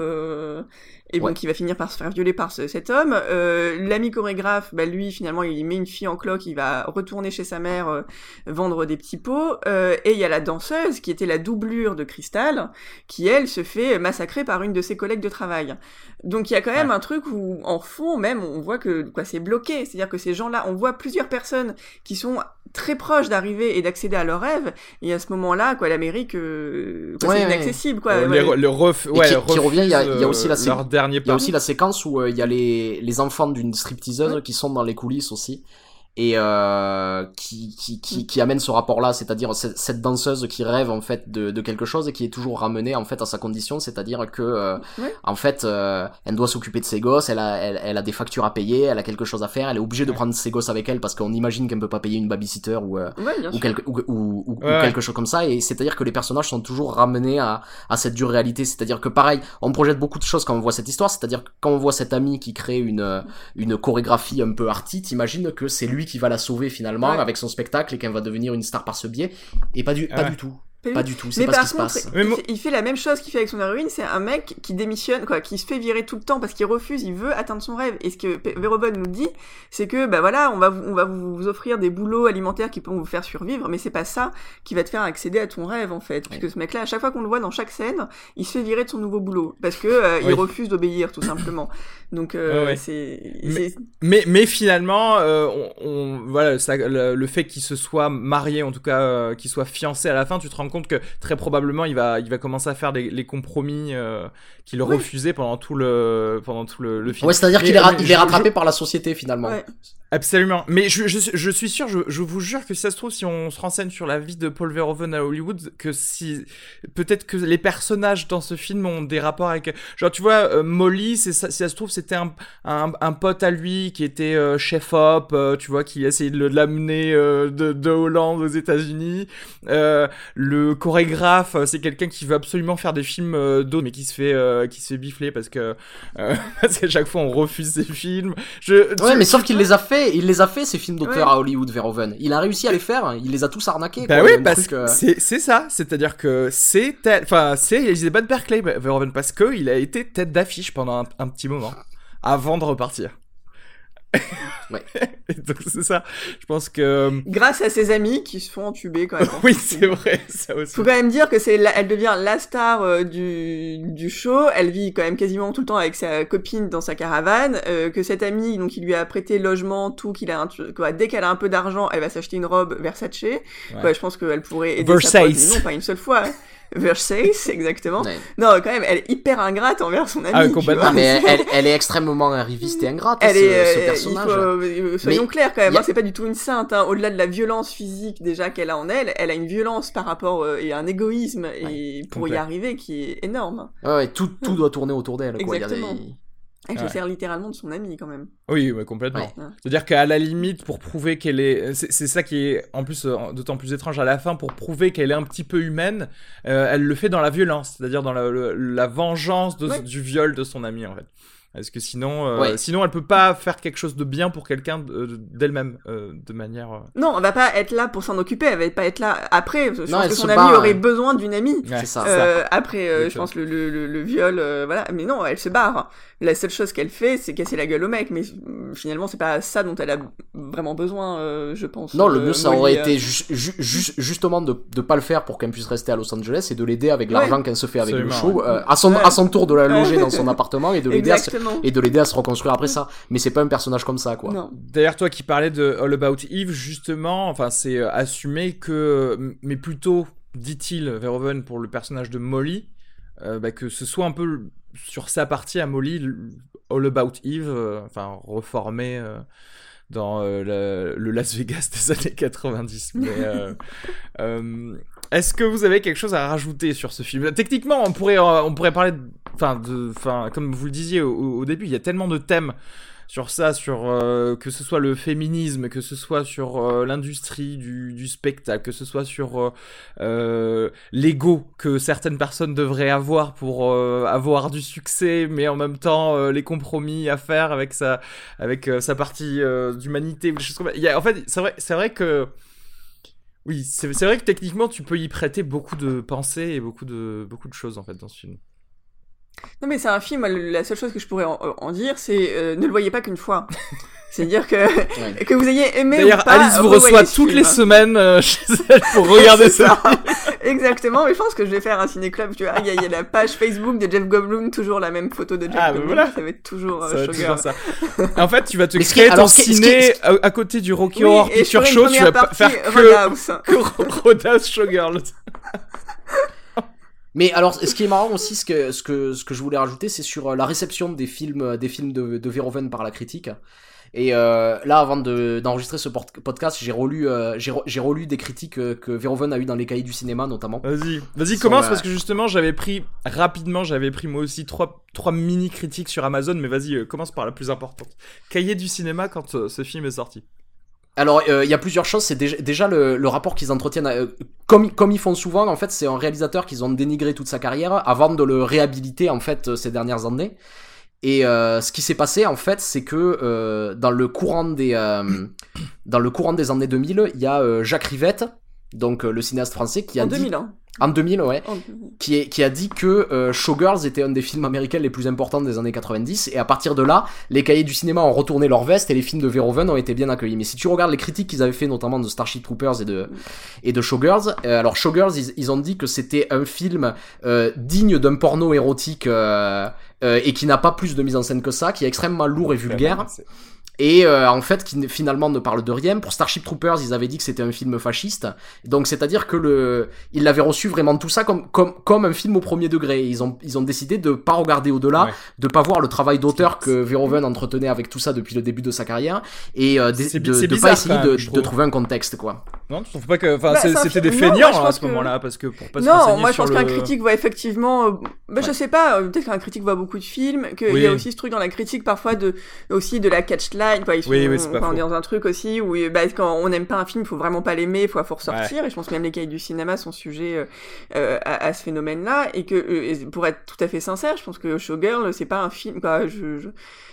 et bon, qui va finir par se faire violer par cet homme. Euh, L'ami chorégraphe, bah, lui, finalement, il met une fille en cloque, il va retourner chez sa mère euh, vendre des petits pots. Euh, et il y a la danseuse, qui était la doublure de Cristal, qui, elle, se fait massacrer par une de ses collègues de travail. Donc il y a quand même un truc où, en fond, même, on voit que quoi c'est bloqué. C'est-à-dire que ces gens-là, on voit plusieurs personnes qui sont très proches d'arriver et d'accéder à leur rêve. Et à ce moment-là, quoi, l'Amérique, euh, c'est inaccessible, quoi. le, ref... ouais, qui, revient, il y a, il y a aussi la il y a aussi la séquence où euh, il y a les, les enfants d'une stripteaseuse qui sont dans les coulisses aussi et euh, qui, qui, qui, qui, amène ce rapport-là, c'est-à-dire cette, danseuse qui rêve en fait de, de, quelque chose et qui est toujours ramenée en fait à sa condition, c'est-à-dire que euh, en fait euh, elle doit s'occuper de ses gosses, elle a, elle, elle, a des factures à payer, elle a quelque chose à faire, elle est obligée de prendre ses gosses avec elle parce qu'on imagine qu'elle ne peut pas payer une babysitter ou euh, ou, quelque, ou, ou, ou quelque chose comme ça, et c'est-à-dire que les personnages sont toujours ramenés à, à cette dure réalité, c'est-à-dire que pareil, on projette beaucoup de choses quand on voit cette histoire, c'est-à-dire que quand on voit cet ami qui crée une une chorégraphie un peu arty, t'imagines que c'est lui qui va la sauver finalement avec son spectacle et qu'elle va devenir une star par ce biais. Et pas du, pas du tout. Pas du tout, c'est pas ce qui se passe. Il, fait, il, fait, la même chose qu'il fait avec son héroïne, c'est un mec qui démissionne, quoi, qui se fait virer tout le temps parce qu'il refuse, il veut atteindre son rêve. Et ce que Verobon nous dit, c'est que, bah voilà, on va, vous, on va vous offrir des boulots alimentaires qui pourront vous faire survivre, mais c'est pas ça qui va te faire accéder à ton rêve, en fait. Puisque ce mec-là, à chaque fois qu'on le voit dans chaque scène, il se fait virer de son nouveau boulot parce que euh, il refuse d'obéir, tout simplement. Donc, euh, c'est. Mais, mais, finalement, euh, on, voilà, ça, le, fait qu'il se soit marié, en tout cas, qu'il soit fiancé à la fin, tu te rends compte que très probablement il va, il va commencer à faire les, compromis euh, qu'il refusait pendant tout le, pendant tout le, film. Ouais, c'est-à-dire qu'il est, il est rattrapé par la société finalement. Absolument. Mais je, je, je, suis sûr, je, je vous jure que si ça se trouve, si on se renseigne sur la vie de Paul Verhoeven à Hollywood, que si peut-être que les personnages dans ce film ont des rapports avec, genre tu vois, euh, Molly, c'est si ça se trouve, c'était un, un, un, pote à lui qui était euh, chef op, euh, tu vois, qui essayait de l'amener de, de Hollande aux États-Unis. le chorégraphe, c'est quelqu'un qui veut absolument faire des films d'autres, mais qui se fait qui se fait bifler parce que parce qu'à chaque fois on refuse ses films. Je, ouais, mais sauf qu'il les a fait il les a fait ces films d'auteur à Hollywood, Verhoeven. Il a réussi à les faire, il les a tous arnaqués. Bah oui, parce que c'est ça, c'est-à-dire que c'est enfin c'est Elizabeth Berkeley, Verhoeven, parce que il a été tête d'affiche pendant un petit moment avant de repartir. Ouais. donc c'est ça. Je pense que euh, grâce à ses amis qui se font entuber quand même. oui, c'est vrai, ça aussi. Faut quand même dire que c'est elle devient la star euh, du du show. Elle vit quand même quasiment tout le temps avec sa copine dans sa caravane. Euh, que cette amie, donc, il lui a prêté logement, tout, qu'il a un, quoi, dès qu'elle a un peu d'argent, elle va s'acheter une robe Versace. Ouais. je pense qu'elle pourrait aider Versace. sa pote, mais non, pas une seule fois. Versace, exactement. Non, quand même, elle est hyper ingrate envers son amie. Ah, mais elle, elle, est extrêmement arriviste et ingrate, elle ce, est, ce personnage. Euh, soyons clairs quand même, hein, c'est pas du tout une sainte. Hein. Au-delà de la violence physique déjà qu'elle a en elle, elle a une violence par rapport euh, et un égoïsme et pour y arriver qui est énorme. Ouais, tout, tout doit tourner autour d'elle. Exactement. Elle se sert littéralement de son amie quand même. Oui, complètement. C'est-à-dire qu'à la limite, pour prouver qu'elle est, c'est ça qui est en plus euh, d'autant plus étrange à la fin, pour prouver qu'elle est un petit peu humaine, euh, elle le fait dans la violence, c'est-à-dire dans la, la vengeance de, du viol de son amie en fait. Parce que sinon, euh, sinon elle peut pas faire quelque chose de bien pour quelqu'un d'elle-même, euh, de manière. Euh, non, on va pas être là pour s'en occuper. Elle va pas être là après. Je pense que son ami aurait besoin d'une amie. ça. Après, je pense le, le, le, viol, voilà. Mais non, elle se barre. La seule chose qu'elle fait, c'est casser la gueule au mec. Mais finalement, c'est pas ça dont elle a vraiment besoin, je pense. Non, le mieux, ça aurait été justement de de pas le faire pour qu'elle puisse rester à Los Angeles et de l'aider avec l'argent qu'elle se fait avec le show, à son à son tour de la loger dans son appartement et de l'aider à et de l'aider à se reconstruire après ça. Mais c'est pas un personnage comme ça, quoi. D'ailleurs, toi qui parlais de All About Eve, justement, enfin, c'est euh, assumé que, mais plutôt, dit-il, Verhoeven, pour le personnage de Molly, euh, bah, que ce soit un peu sur sa partie à Molly, All About Eve, euh, enfin, reformé dans le, Las Vegas des années 90. Mais est-ce que vous avez quelque chose à rajouter sur ce film? Techniquement, on pourrait, on pourrait parler enfin, de, enfin, comme vous le disiez au, début, il y a tellement de thèmes sur ça, sur euh, que ce soit le féminisme, que ce soit sur euh, l'industrie du, spectacle, que ce soit sur euh, l'ego que certaines personnes devraient avoir pour avoir du succès, mais en même temps les compromis à faire avec sa, avec sa partie d'humanité, En fait, c'est vrai, vrai que oui, c'est vrai que techniquement tu peux y prêter beaucoup de pensées et beaucoup de beaucoup de choses en fait dans ce film. Non mais c'est un film, la seule chose que je pourrais en, dire, c'est euh, ne le voyez pas qu'une fois. C'est-à-dire que, que vous ayez aimé ou pas. Alice vous reçoit toutes les semaines euh, chez elle pour regarder ça. Exactement, mais je pense que je vais faire un ciné-club, tu vois. Il y, a la page Facebook de Jeff Goldblum, toujours la même photo de Jeff ah, Goldblum. Voilà. Ça va être toujours, euh, ça, toujours ça. En fait, tu vas te créer ton ciné à, côté du Rocky Horror Picture Show, tu vas faire que, que Roadhouse Showgirls. Mais alors, ce qui est marrant aussi, ce que, ce que, ce que je voulais rajouter, c'est sur euh, la réception des films, euh, des films de, de Verhoeven par la critique. Et euh, là, avant d'enregistrer ce podcast, j'ai relu, euh, j'ai relu des critiques que Verhoeven a eu dans les cahiers du cinéma, notamment. Vas-y, vas-y, commence parce que justement, j'avais pris rapidement, j'avais pris moi aussi trois, trois mini critiques sur Amazon, mais vas-y, commence par la plus importante. Cahier du cinéma quand ce film est sorti. Alors, euh, il y a plusieurs choses. C'est déjà, le, rapport qu'ils entretiennent, euh, comme, comme ils font souvent. En fait, c'est un réalisateur qu'ils ont dénigré toute sa carrière avant de le réhabiliter en fait euh, ces dernières années. Et ce qui s'est passé en fait, c'est que dans le courant des dans le courant des années 2000, il y a Jacques Rivette, donc le cinéaste français, qui a en dit 2001. En 2000, ouais. Qui, est, qui a dit que euh, Showgirls était un des films américains les plus importants des années 90. Et à partir de là, les cahiers du cinéma ont retourné leur veste et les films de Verhoeven ont été bien accueillis. Mais si tu regardes les critiques qu'ils avaient fait, notamment de Starship Troopers et de, et de Showgirls, euh, alors Showgirls, ils, ont dit que c'était un film euh, digne d'un porno érotique et qui n'a pas plus de mise en scène que ça, qui est extrêmement lourd et vulgaire et euh, en fait qui finalement ne parle de rien. Pour Starship Troopers, ils avaient dit que c'était un film fasciste. Donc c'est-à-dire que le ils l'avaient reçu vraiment tout ça comme comme comme un film au premier degré. Ils ont ils ont décidé de pas regarder au-delà, de pas voir le travail d'auteur que Verhoeven entretenait avec tout ça depuis le début de sa carrière et euh, de, de, pas essayer de, de, trouver un contexte quoi. Non, tu trouves pas que enfin bah, c'était des feignants à ce moment-là parce que pour pas Non, moi je pense qu'un critique voit effectivement euh, bah, je sais pas, peut-être qu'un critique voit beaucoup de films, qu'il y a aussi ce truc dans la critique parfois de aussi de la catchline oui, oui, on est dans un truc aussi où bah, quand on n'aime pas un film, il faut vraiment pas l'aimer, il faut, faut ressortir. Et je pense que même les cahiers du cinéma sont sujets euh, euh, à, ce phénomène-là. Et que, euh, pour être tout à fait sincère, je pense que Showgirl, c'est pas un film. Quoi, je, je,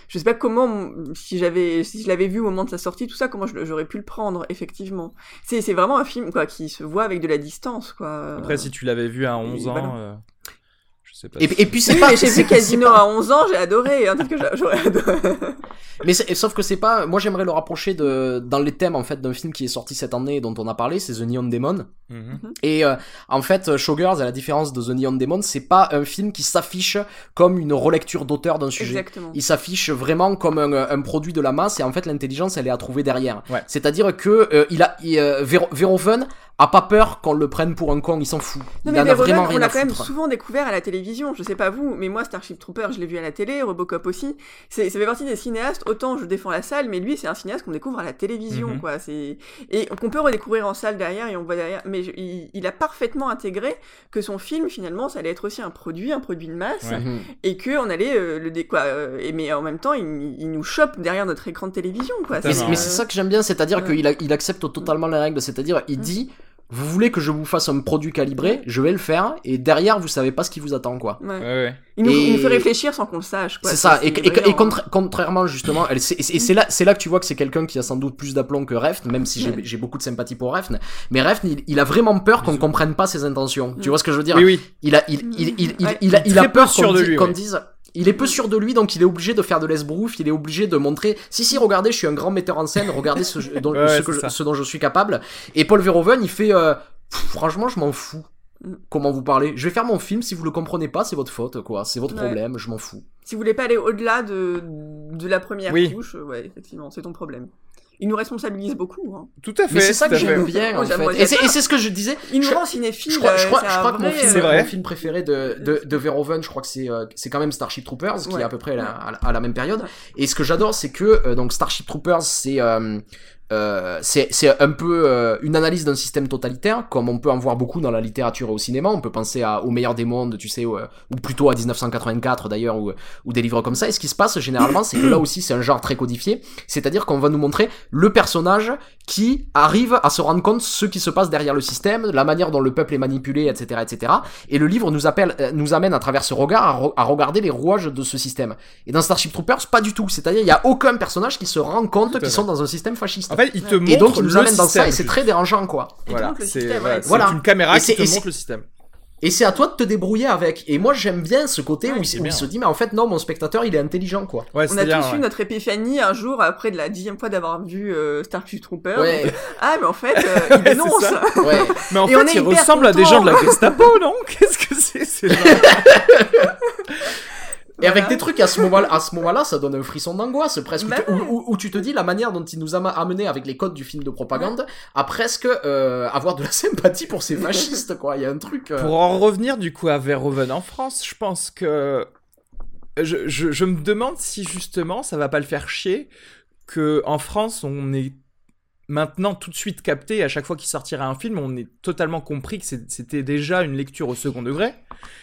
je sais pas comment, si j'avais, si je l'avais vu au moment de sa sortie, tout ça, comment j'aurais pu le prendre, effectivement. C'est, c'est vraiment un film, quoi, qui se voit avec de la distance, quoi. Après, si tu l'avais vu à 11 ans. Et, et, puis c'est pas. J'ai vu Casino à 11 ans, j'ai adoré. Hein, que j'aurais adoré. Mais sauf que c'est pas. Moi, j'aimerais le rapprocher de dans les thèmes en fait d'un film qui est sorti cette année dont on a parlé, c'est The Neon Demon. Mhm. Et euh, en fait, Showgirls, à la différence de The Neon Demon, c'est pas un film qui s'affiche comme une relecture d'auteur d'un sujet. Exactement. Il s'affiche vraiment comme un, un, produit de la masse et en fait l'intelligence elle est à trouver derrière. Ouais. C'est-à-dire que euh, il a il, euh, Verhoeven a pas peur qu'on le prenne pour un con, il s'en fout. Non, mais a vraiment rien on l'a quand même souvent découvert à la télévision. Je sais pas vous, mais moi, Starship Trooper, je l'ai vu à la télé, Robocop aussi. C'est, ça fait partie des cinéastes. Autant je défends la salle, mais lui, c'est un cinéaste qu'on découvre à la télévision, mhm. quoi. C'est et qu'on peut redécouvrir en salle derrière et on voit derrière. Mais il, a parfaitement intégré que son film, finalement, ça allait être aussi un produit, un produit de masse, mhm. et que on allait euh, le dé... Euh, et mais en même temps, il, nous chope derrière notre écran de télévision, quoi. Mais, c'est ça que j'aime bien, c'est-à-dire qu'il il accepte totalement les règles. C'est-à-dire, il mm. dit vous voulez que je vous fasse un produit calibré, je vais le faire, et derrière, vous savez pas ce qui vous attend, quoi. Ouais. Ouais, Il, nous, il, nous, fait réfléchir sans qu'on le sache, C'est ça, et, et, contrairement, justement, et c'est là, là que tu vois que c'est quelqu'un qui a sans doute plus d'aplomb que Refn, même si j'ai beaucoup de sympathie pour Refn, mais Refn, il, a vraiment peur qu'on comprenne pas ses intentions. Tu vois ce que je veux dire? Oui, oui. Il a, il, il, il, il, a, il a peur qu'on dise, il est peu sûr de lui, donc il est obligé de faire de l'esbrouf, il est obligé de montrer, si si, regardez, je suis un grand metteur en scène, regardez ce, dont, ce, dont je suis capable. Et Paul Verhoeven, il fait, euh, franchement, je m'en fous. Mm. Comment vous parlez Je vais faire mon film, si vous le comprenez pas, c'est votre faute, quoi. C'est votre problème, je m'en fous. Si vous voulez pas aller au-delà de, de la première couche, ouais, effectivement, c'est ton problème il nous responsabilise beaucoup. Hein. Tout à fait. Mais c'est ça que j'aime bien, en fait. Et c'est ce que je disais. Il nous rend cinéphile. Je crois, je crois, je crois que mon film, mon film, préféré de, de, de Verhoeven, je crois que c'est euh, c'est quand même Starship Troopers, qui est à peu près à, la, même période. Et ce que j'adore, c'est que euh, donc Starship Troopers, c'est euh, euh, c'est un peu euh, une analyse d'un système totalitaire, comme on peut en voir beaucoup dans la littérature et au cinéma. On peut penser à, au meilleur des mondes, tu sais, ou, euh, ou plutôt à 1984 d'ailleurs, ou, ou, des livres comme ça. Et ce qui se passe généralement, c'est que là aussi, c'est un genre très codifié. C'est-à-dire qu'on va nous montrer le personnage qui arrive à se rendre compte ce qui se passe derrière le système, la manière dont le peuple est manipulé, etc., etc. Et le livre nous appelle, nous amène à travers ce regard à, regarder les rouages de ce système. Et dans Starship Troopers, pas du tout. C'est-à-dire, il y a aucun personnage qui se rend compte qu'ils sont dans un système fasciste. En fait, il te montre et donc, il nous amène dans ça et c'est très dérangeant, quoi. Voilà, c'est voilà, une caméra qui te montre le système. Et c'est à toi de te débrouiller avec. Et moi, j'aime bien ce côté où, il, se dit, mais en fait, non, mon spectateur, il est intelligent, quoi. Ouais, on a tous eu notre épiphanie un jour après de la dixième fois d'avoir vu euh, Starship Trooper. Ouais. ah, mais en fait, euh, il dénonce. ouais. Mais en fait, il ressemble à des gens de la Gestapo, non? Qu'est-ce que c'est Et avec des trucs à ce moment-là, à ce moment-là, ça donne un frisson d'angoisse presque, bah où, tu te dis la manière dont il nous a amené avec les codes du film de propagande à presque euh, avoir de la sympathie pour ces fascistes, quoi. Il y a un truc. Euh, pour en revenir du coup à Verhoeven en France, je pense que je, je, je me demande si justement ça va pas le faire chier que en France on est maintenant tout de suite capté à chaque fois qu'il sortira un film, on est totalement compris que c'était déjà une lecture au second degré.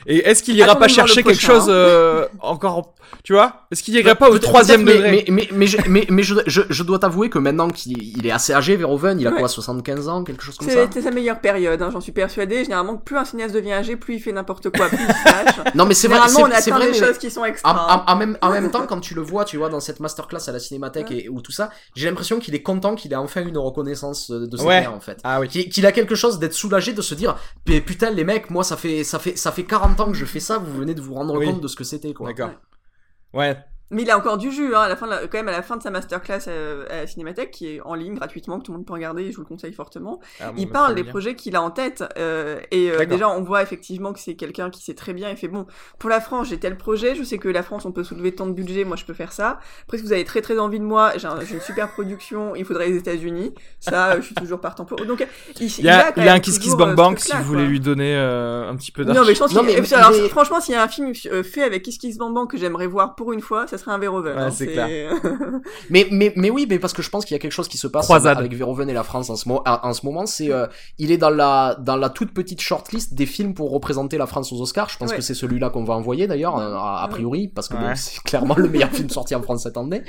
Et est-ce qu'il ira pas chercher quelque chose euh, encore, tu vois? Est-ce qu'il irait pas au troisième degré? Mais mais mais, je, mais, mais je, je, dois t'avouer que maintenant qu'il est assez âgé, Verhoeven, il a quoi 75 ans, quelque chose comme ça? C'est sa meilleure période, hein, j'en suis persuadé. Généralement, plus un cinéaste devient âgé, plus il fait n'importe quoi, plus il se Non mais c'est vrai, on atteint vrai, des choses qui sont extra. En, même en même temps, quand tu le vois, tu vois dans cette masterclass à la Cinémathèque et ou tout ça, j'ai l'impression qu'il est content qu'il ait enfin une une reconnaissance de ses Ouais. en fait. Ah oui. Qu'il a quelque chose d'être soulagé, de se dire, putain les mecs, moi ça fait ça fait ça fait 40 ans que je fais ça, vous venez de vous rendre Oui. compte de ce que c'était quoi. D'accord. Ouais. Mais il a encore du jus, hein, à la fin de la- quand même à la fin de sa masterclass euh, à la Cinémathèque, qui est en ligne gratuitement, que tout le monde peut regarder, je vous le conseille fortement. Ah, bon, il bah, parle des projets qu'il a en tête, euh, et euh, déjà on voit effectivement que c'est quelqu'un qui sait très bien, il fait bon, pour la France j'ai tel projet, je sais que la France on peut soulever tant de budget, moi je peux faire ça. Après si vous avez très très envie de moi, j'ai un- j'ai une super production, il faudrait les États-Unis, ça euh, je suis toujours partant pour. Donc il, Il y a, il y a un Kiss Kiss Bank euh, Bank ce si vous voulez lui donner euh, un petit peu Non d'argent. mais je pense Non, qu'il- mais alors, il franchement s'il y a un film euh, fait avec Kiss Kiss Bang Bang que j'aimerais voir pour une fois, ça serait un Verhoeven. Ouais, hein, c'est clair. Mais, mais, mais oui, mais parce que je pense qu'il y a quelque chose qui se passe Croisade. avec Verhoeven et la France en ce, mo- en ce moment, c'est euh, il est dans la dans la toute petite shortlist des films pour représenter la France aux Oscars. Je pense Ouais. que c'est celui-là qu'on va envoyer d'ailleurs, euh, a, a priori, parce que bon, c'est clairement le meilleur film sorti en France cette année.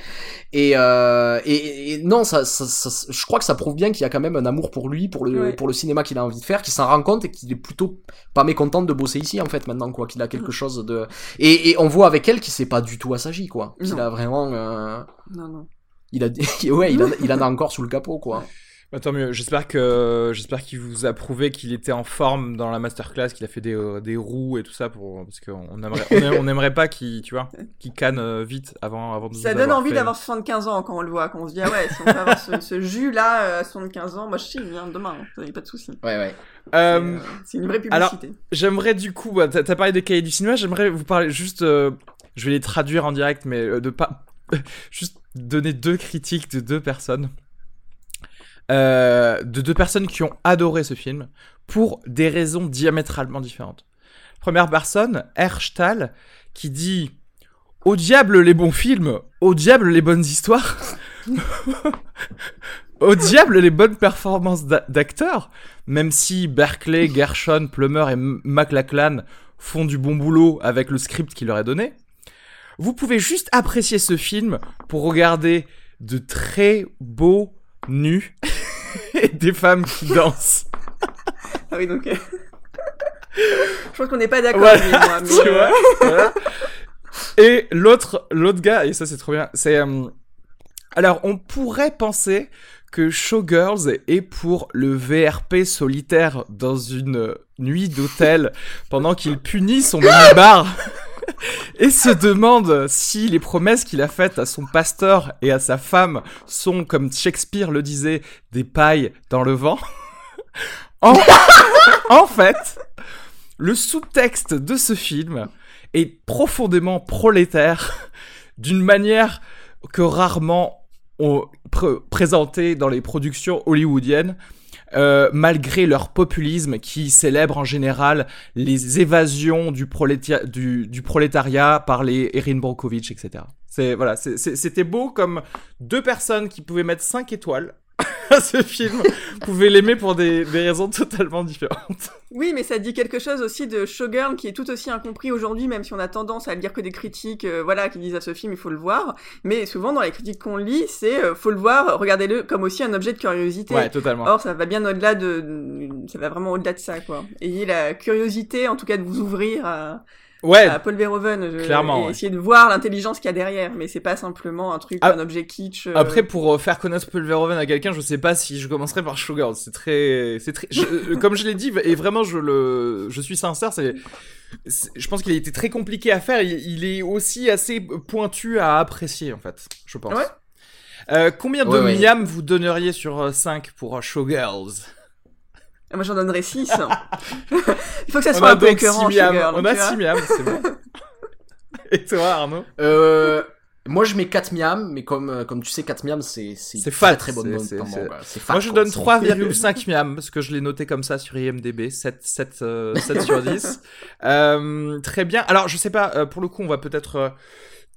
Et, euh, et, et non, ça, ça, ça- je crois que ça prouve bien qu'il y a quand même un amour pour lui, pour le Ouais. pour le cinéma qu'il a envie de faire, qu'il s'en rend compte et qu'il est plutôt pas mécontent de bosser ici en fait maintenant quoi, qu'il a quelque Mm. chose de et, et on voit avec elle qu'il s'est pas du tout assagi quoi, Non. a vraiment euh, non non. il a ouais il en, il en a encore sous le capot quoi Bah, tant mieux. J'espère que j'espère qu'il vous a prouvé qu'il était en forme dans la masterclass, qu'il a fait des, euh, des roues et tout ça pour parce qu'on aimerait on, aim- on aimerait pas qu'il tu vois qu'il canne euh, vite avant avant de Ça nous donne avoir envie fait- d'avoir 75 ans quand on le voit, quand on se dit ah ouais, si on peut avoir ce, ce jus là euh, à 75 ans, moi je signe hein, demain, hein, a pas de souci. ouais ouais Euh, C'est, euh, une vraie alors- publicité. J'aimerais du coup, bah, t'as t'as parlé des cahiers du cinéma, j'aimerais vous parler juste, euh, je vais les traduire en direct, mais euh, de pas, juste donner deux critiques de deux personnes, euh, de deux personnes qui ont adoré ce film pour des raisons diamétralement différentes. Première personne, Herschtal, qui dit au diable les bons films, au diable les bonnes histoires, au diable les bonnes performances d'a- d'acteurs, même si Berkeley, Gershon, Plummer et McLachlan font du bon boulot avec le script qu'il leur est donné, vous pouvez juste apprécier ce film pour regarder de très beaux nus et des femmes qui dansent. Ah oui donc. euh, je pense qu'on n'est pas d'accord. Voilà, mais, tu euh, vois, voilà. Et l'autre, l'autre gars, et ça c'est trop bien, c'est... euh, alors, on pourrait penser que Showgirls est pour le VRP solitaire dans une nuit d'hôtel pendant qu'il punit son mini-bar et se demande si les promesses qu'il a faites à son pasteur et à sa femme sont, comme Shakespeare le disait, des pailles dans le vent. en, fait, le sous-texte de ce film est profondément prolétaire d'une manière que rarement on pr- dans les productions hollywoodiennes. Euh, malgré leur populisme qui célèbre en général les évasions du, prolétariat par les Erin Brockovich, etc. C'est voilà, c'était beau comme deux personnes qui pouvaient mettre 5 étoiles à ce film pouvaient l'aimer pour des, des raisons totalement différentes. Oui, mais ça dit quelque chose aussi de Showgirl qui est tout aussi incompris aujourd'hui, même si on a tendance à lire que des critiques, euh, voilà, qui disent à ce film il faut le voir. Mais souvent dans les critiques qu'on lit, c'est euh, faut le voir, regardez-le comme aussi un objet de curiosité. Ouais, totalement. Or, ça va bien au-delà de, ça va vraiment au-delà de ça, quoi. Ayez la curiosité, en tout cas, de vous ouvrir à, Ouais, à Paul Verhoeven, je- Clairement, et ouais. essayer de voir l'intelligence qu'il y a derrière. Mais c'est pas simplement un truc, Ah, un objet kitsch. euh, Après, pour euh, faire connaître Paul Verhoeven à quelqu'un, je sais pas si je commencerai par Showgirls. C'est très, c'est très, je- euh, comme je l'ai dit, et vraiment, je le, je suis sincère, c'est, je pense qu'il a été très compliqué à faire. Il, il est aussi assez pointu à apprécier, en fait, je pense. Ouais. Euh, combien de Ouais, vous donneriez sur euh, 5 pour euh, Showgirls Moi, j'en donnerais 6. il faut que ça soit un peu écœurant, 6 miam. Showgirl, On a vois. 6 miam, c'est bon. Et toi, Arnaud? Euh, moi je mets 4 miam, mais comme, euh, comme tu sais, 4 miam c'est c'est fat, très très bonne c'est- Moi, je quoi, donne c'est- 3,5 miam, parce que je l'ai noté comme ça sur IMDB, 7, 7, euh, 7 sur 10. Euh, très bien. Alors, je sais pas, euh, pour le coup, on va peut-être euh,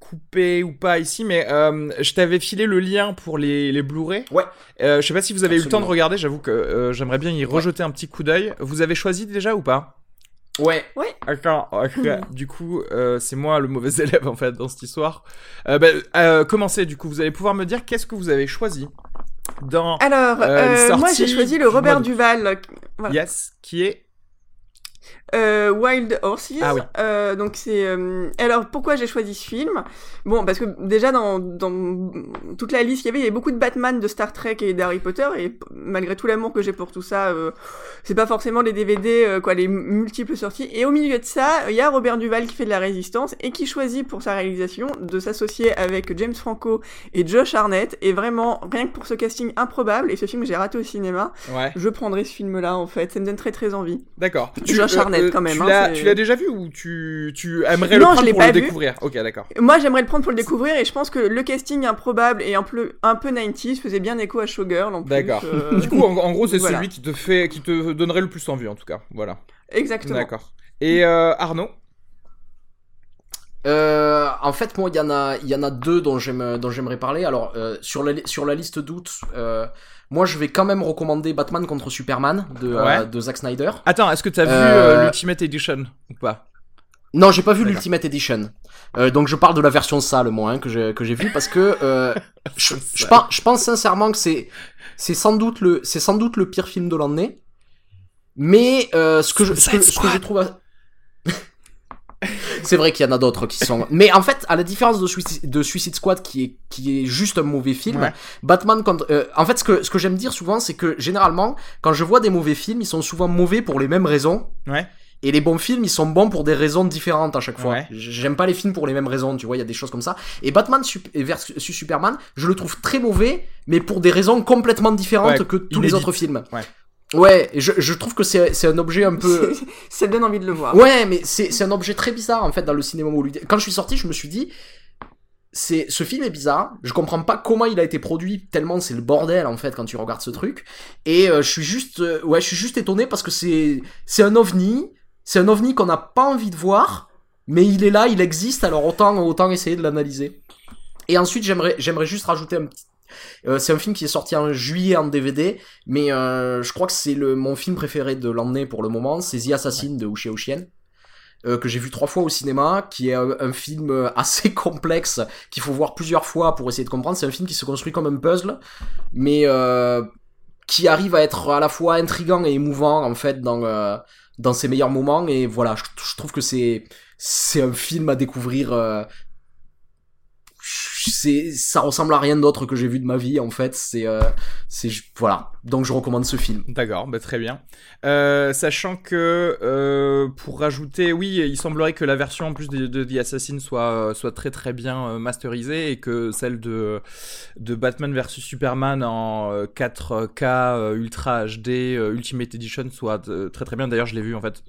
couper ou pas ici, mais euh, je t'avais filé le lien pour les, les Blu-ray. Ouais. Euh, je sais pas si vous avez eu le temps de regarder, j'avoue que euh, j'aimerais bien y rejeter un petit coup d'œil. Vous avez choisi déjà ou pas? Ouais. D'accord, ok. du coup, euh, c'est moi le mauvais élève en fait dans cette histoire. Euh, bah, euh, commencez, du coup, vous allez pouvoir me dire qu'est-ce que vous avez choisi dans Alors, Euh, les euh, moi, j'ai choisi le Robert Duval. Voilà. Yes, qui est? Euh, Wild Horses. Ah oui. Euh, donc c'est. euh, Alors pourquoi j'ai choisi ce film? Bon, parce que déjà dans, dans toute la liste qu'il y avait, il y avait beaucoup de Batman, de Star Trek et d'Harry Potter, et malgré tout l'amour que j'ai pour tout ça, euh, c'est pas forcément les DVD, euh, quoi, les multiples sorties. Et au milieu de ça, il y a Robert Duval qui fait de la résistance et qui choisit pour sa réalisation de s'associer avec James Franco et Josh Arnett. Et vraiment, rien que pour ce casting improbable, et ce film que j'ai raté au cinéma, Ouais. je prendrai ce film-là en fait. Ça me donne très très envie. D'accord. Josh Hartnett, quand même, Tu hein, l'as, tu l'as déjà vu ou tu, tu aimerais Non, le prendre pour pas le vu. découvrir? Ok, d'accord. Moi, j'aimerais le prendre pour le découvrir et je pense que le casting improbable et un peu, un peu 90s faisait bien écho à Showgirl en plus. D'accord. euh, Du coup, en, en gros, c'est voilà. celui qui te fait, qui te donnerait le plus envie, en tout cas. Voilà. Exactement. D'accord. Et euh, Arnaud? Euh, en fait, moi, il y en a, il y en a deux dont j'aime, dont j'aimerais parler. Alors, euh, sur la, sur la liste d'août, euh, moi, je vais quand même recommander Batman contre Superman de, Ouais. euh, de Zack Snyder. Attends, est-ce que t'as vu Euh, euh, l'Ultimate Edition ou pas? Non, j'ai pas vu l'Ultimate Edition. Donc, je parle de la version sale, moi, hein, que j'ai, que j'ai vu parce que je, pense, je pense sincèrement que c'est, c'est sans doute le, c'est sans doute le pire film de l'année. Mais ce que je, ce que, ce que je trouve, à- c'est vrai qu'il y en a d'autres qui sont. Mais en fait, à la différence de Suicide, de Suicide Squad, qui est qui est juste un mauvais film, Ouais. Batman contre. euh, en fait, ce que ce que j'aime dire souvent, c'est que généralement, quand je vois des mauvais films, ils sont souvent mauvais pour les mêmes raisons. Ouais. Et les bons films, ils sont bons pour des raisons différentes à chaque fois. Ouais. J'aime pas les films pour les mêmes raisons, tu vois, il y a des choses comme ça. Et Batman versus Superman, je le trouve très mauvais, mais pour des raisons complètement différentes Ouais, que tous les autres films. Ouais. Ouais, je, je trouve que c'est un objet un peu... Ça donne envie de le voir. Ouais, mais c'est c'est un objet très bizarre en fait dans le cinéma hollywoodien. Quand je suis sorti, je me suis dit, c'est ce film est bizarre. Je comprends pas comment il a été produit tellement c'est le bordel en fait quand tu regardes ce truc. Et euh, je suis juste, euh, ouais, je suis juste étonné parce que c'est c'est un ovni, c'est un ovni qu'on n'a pas envie de voir, mais il est là, il existe. Alors autant autant essayer de l'analyser. Et ensuite, j'aimerais j'aimerais juste rajouter un petit euh, c'est un film qui est sorti en juillet en DVD, mais euh, je crois que c'est mon film préféré de l'année pour le moment. C'est The Assassin de Uche Uchien, euh, que j'ai vu trois fois au cinéma, qui est un, film assez complexe qu'il faut voir plusieurs fois pour essayer de comprendre. C'est un film qui se construit comme un puzzle, mais euh, qui arrive à être à la fois intrigant et émouvant en fait dans dans ses meilleurs moments. Et voilà, je, trouve que c'est c'est un film à découvrir. C'est ça ressemble à rien d'autre que j'ai vu de ma vie en fait. C'est euh, c'est voilà donc je recommande ce film D'accord, bah, très bien. Euh, sachant que euh, pour rajouter, oui, il semblerait que la version en plus de, de The Assassin soit très très bien euh, masterisée et que celle de Batman vs Superman en euh, 4K euh, Ultra HD Ultimate Edition soit très très bien. D'ailleurs, je l'ai vu en fait.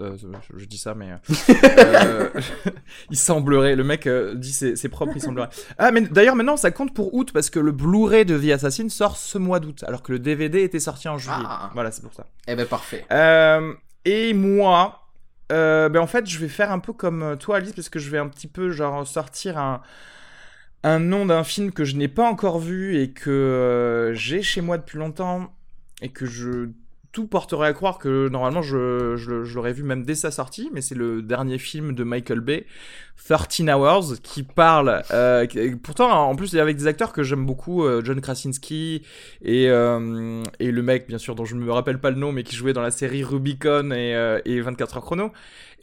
je, dis ça, mais il semblerait. Le mec dit c'est propre, il semblerait. Ah, mais d'ailleurs maintenant ça compte pour août parce que le Blu-ray de The Assassin sort ce mois d'août, alors que le DVD était sorti en juillet. Ah. Voilà, c'est pour ça. eh ben parfait Euh, et moi, euh, ben en fait, je vais faire un peu comme toi, Alice, parce que je vais un petit peu genre sortir un un nom d'un film que je n'ai pas encore vu et que euh, j'ai chez moi depuis longtemps et que je tout porterait à croire que normalement je, l'aurais vu même dès sa sortie, mais c'est le dernier film de Michael Bay, 13 Hours, qui parle, euh, pourtant en plus avec des acteurs que j'aime beaucoup, euh, John Krasinski et, euh, et le mec bien sûr dont je ne me rappelle pas le nom, mais qui jouait dans la série Rubicon et, et 24 heures chrono,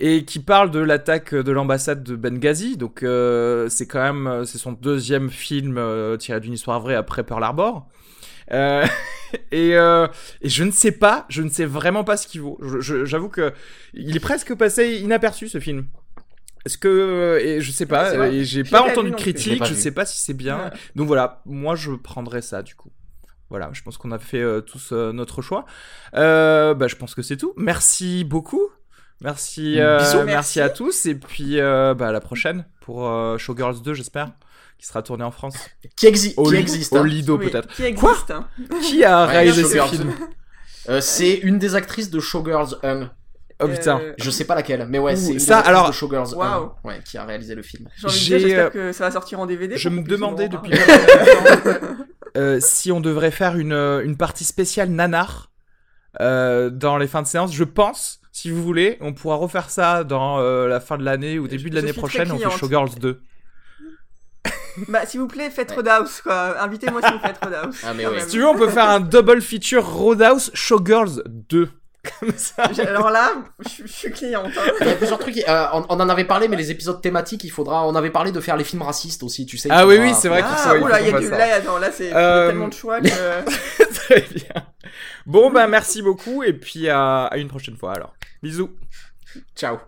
et qui parle de l'attaque de l'ambassade de Benghazi, donc c'est quand même, c'est son deuxième film tiré d'une histoire vraie après Pearl Harbor. Euh, et, euh, et je ne sais pas, je ne sais vraiment pas ce qu'il vaut. J'avoue que il est presque passé inaperçu ce film. Est-ce que euh, et je sais pas, et j'ai Je pas entendu de critique, je vu. sais pas si c'est bien. Donc voilà, moi je prendrais ça du coup. Voilà, je pense qu'on a fait euh, tous euh, notre choix. Euh, bah, je pense que c'est tout. Merci beaucoup. Merci, euh, Bisous. merci. Merci. à tous et puis euh, bah, à la prochaine pour euh, Showgirls 2 j'espère, qui sera tourné en France. qui, exi- Au, qui existe au hein. Lido Oui, peut-être. Qui existe. hein. Qui a réalisé ce Showgirls. film Euh, c'est une des actrices de Showgirls 1 Oh putain. Euh, je sais pas laquelle mais ouais c'est une des ça, actrices alors- de Showgirls. 1 ouais, qui a réalisé le film j'espère euh, que ça va sortir en DVD. je me demandais depuis. Euh, si on devrait faire une, euh, une partie spéciale nanar euh, dans les fins de séance, je pense, si vous voulez, on pourra refaire ça dans euh, la fin de l'année ou début de l'année prochaine. On fait. Showgirls 2. Bah, s'il vous plaît, faites Roadhouse, quoi. Invitez-moi si vous faites Roadhouse. Ah, mais même. Si tu veux, on peut faire un double feature Roadhouse Showgirls 2. Alors là, je, suis cliente. Hein. Il y a plusieurs trucs. Euh, on, en avait parlé, mais les épisodes thématiques, il faudra. On avait parlé de faire les films racistes aussi, tu sais. Ah oui, oui, c'est vrai. Ah, oula, il y a du. Là, attends, là, c'est euh, tellement de choix que. Très bien. Bon, bah, merci beaucoup, et puis à une prochaine fois alors. Bisous. Ciao.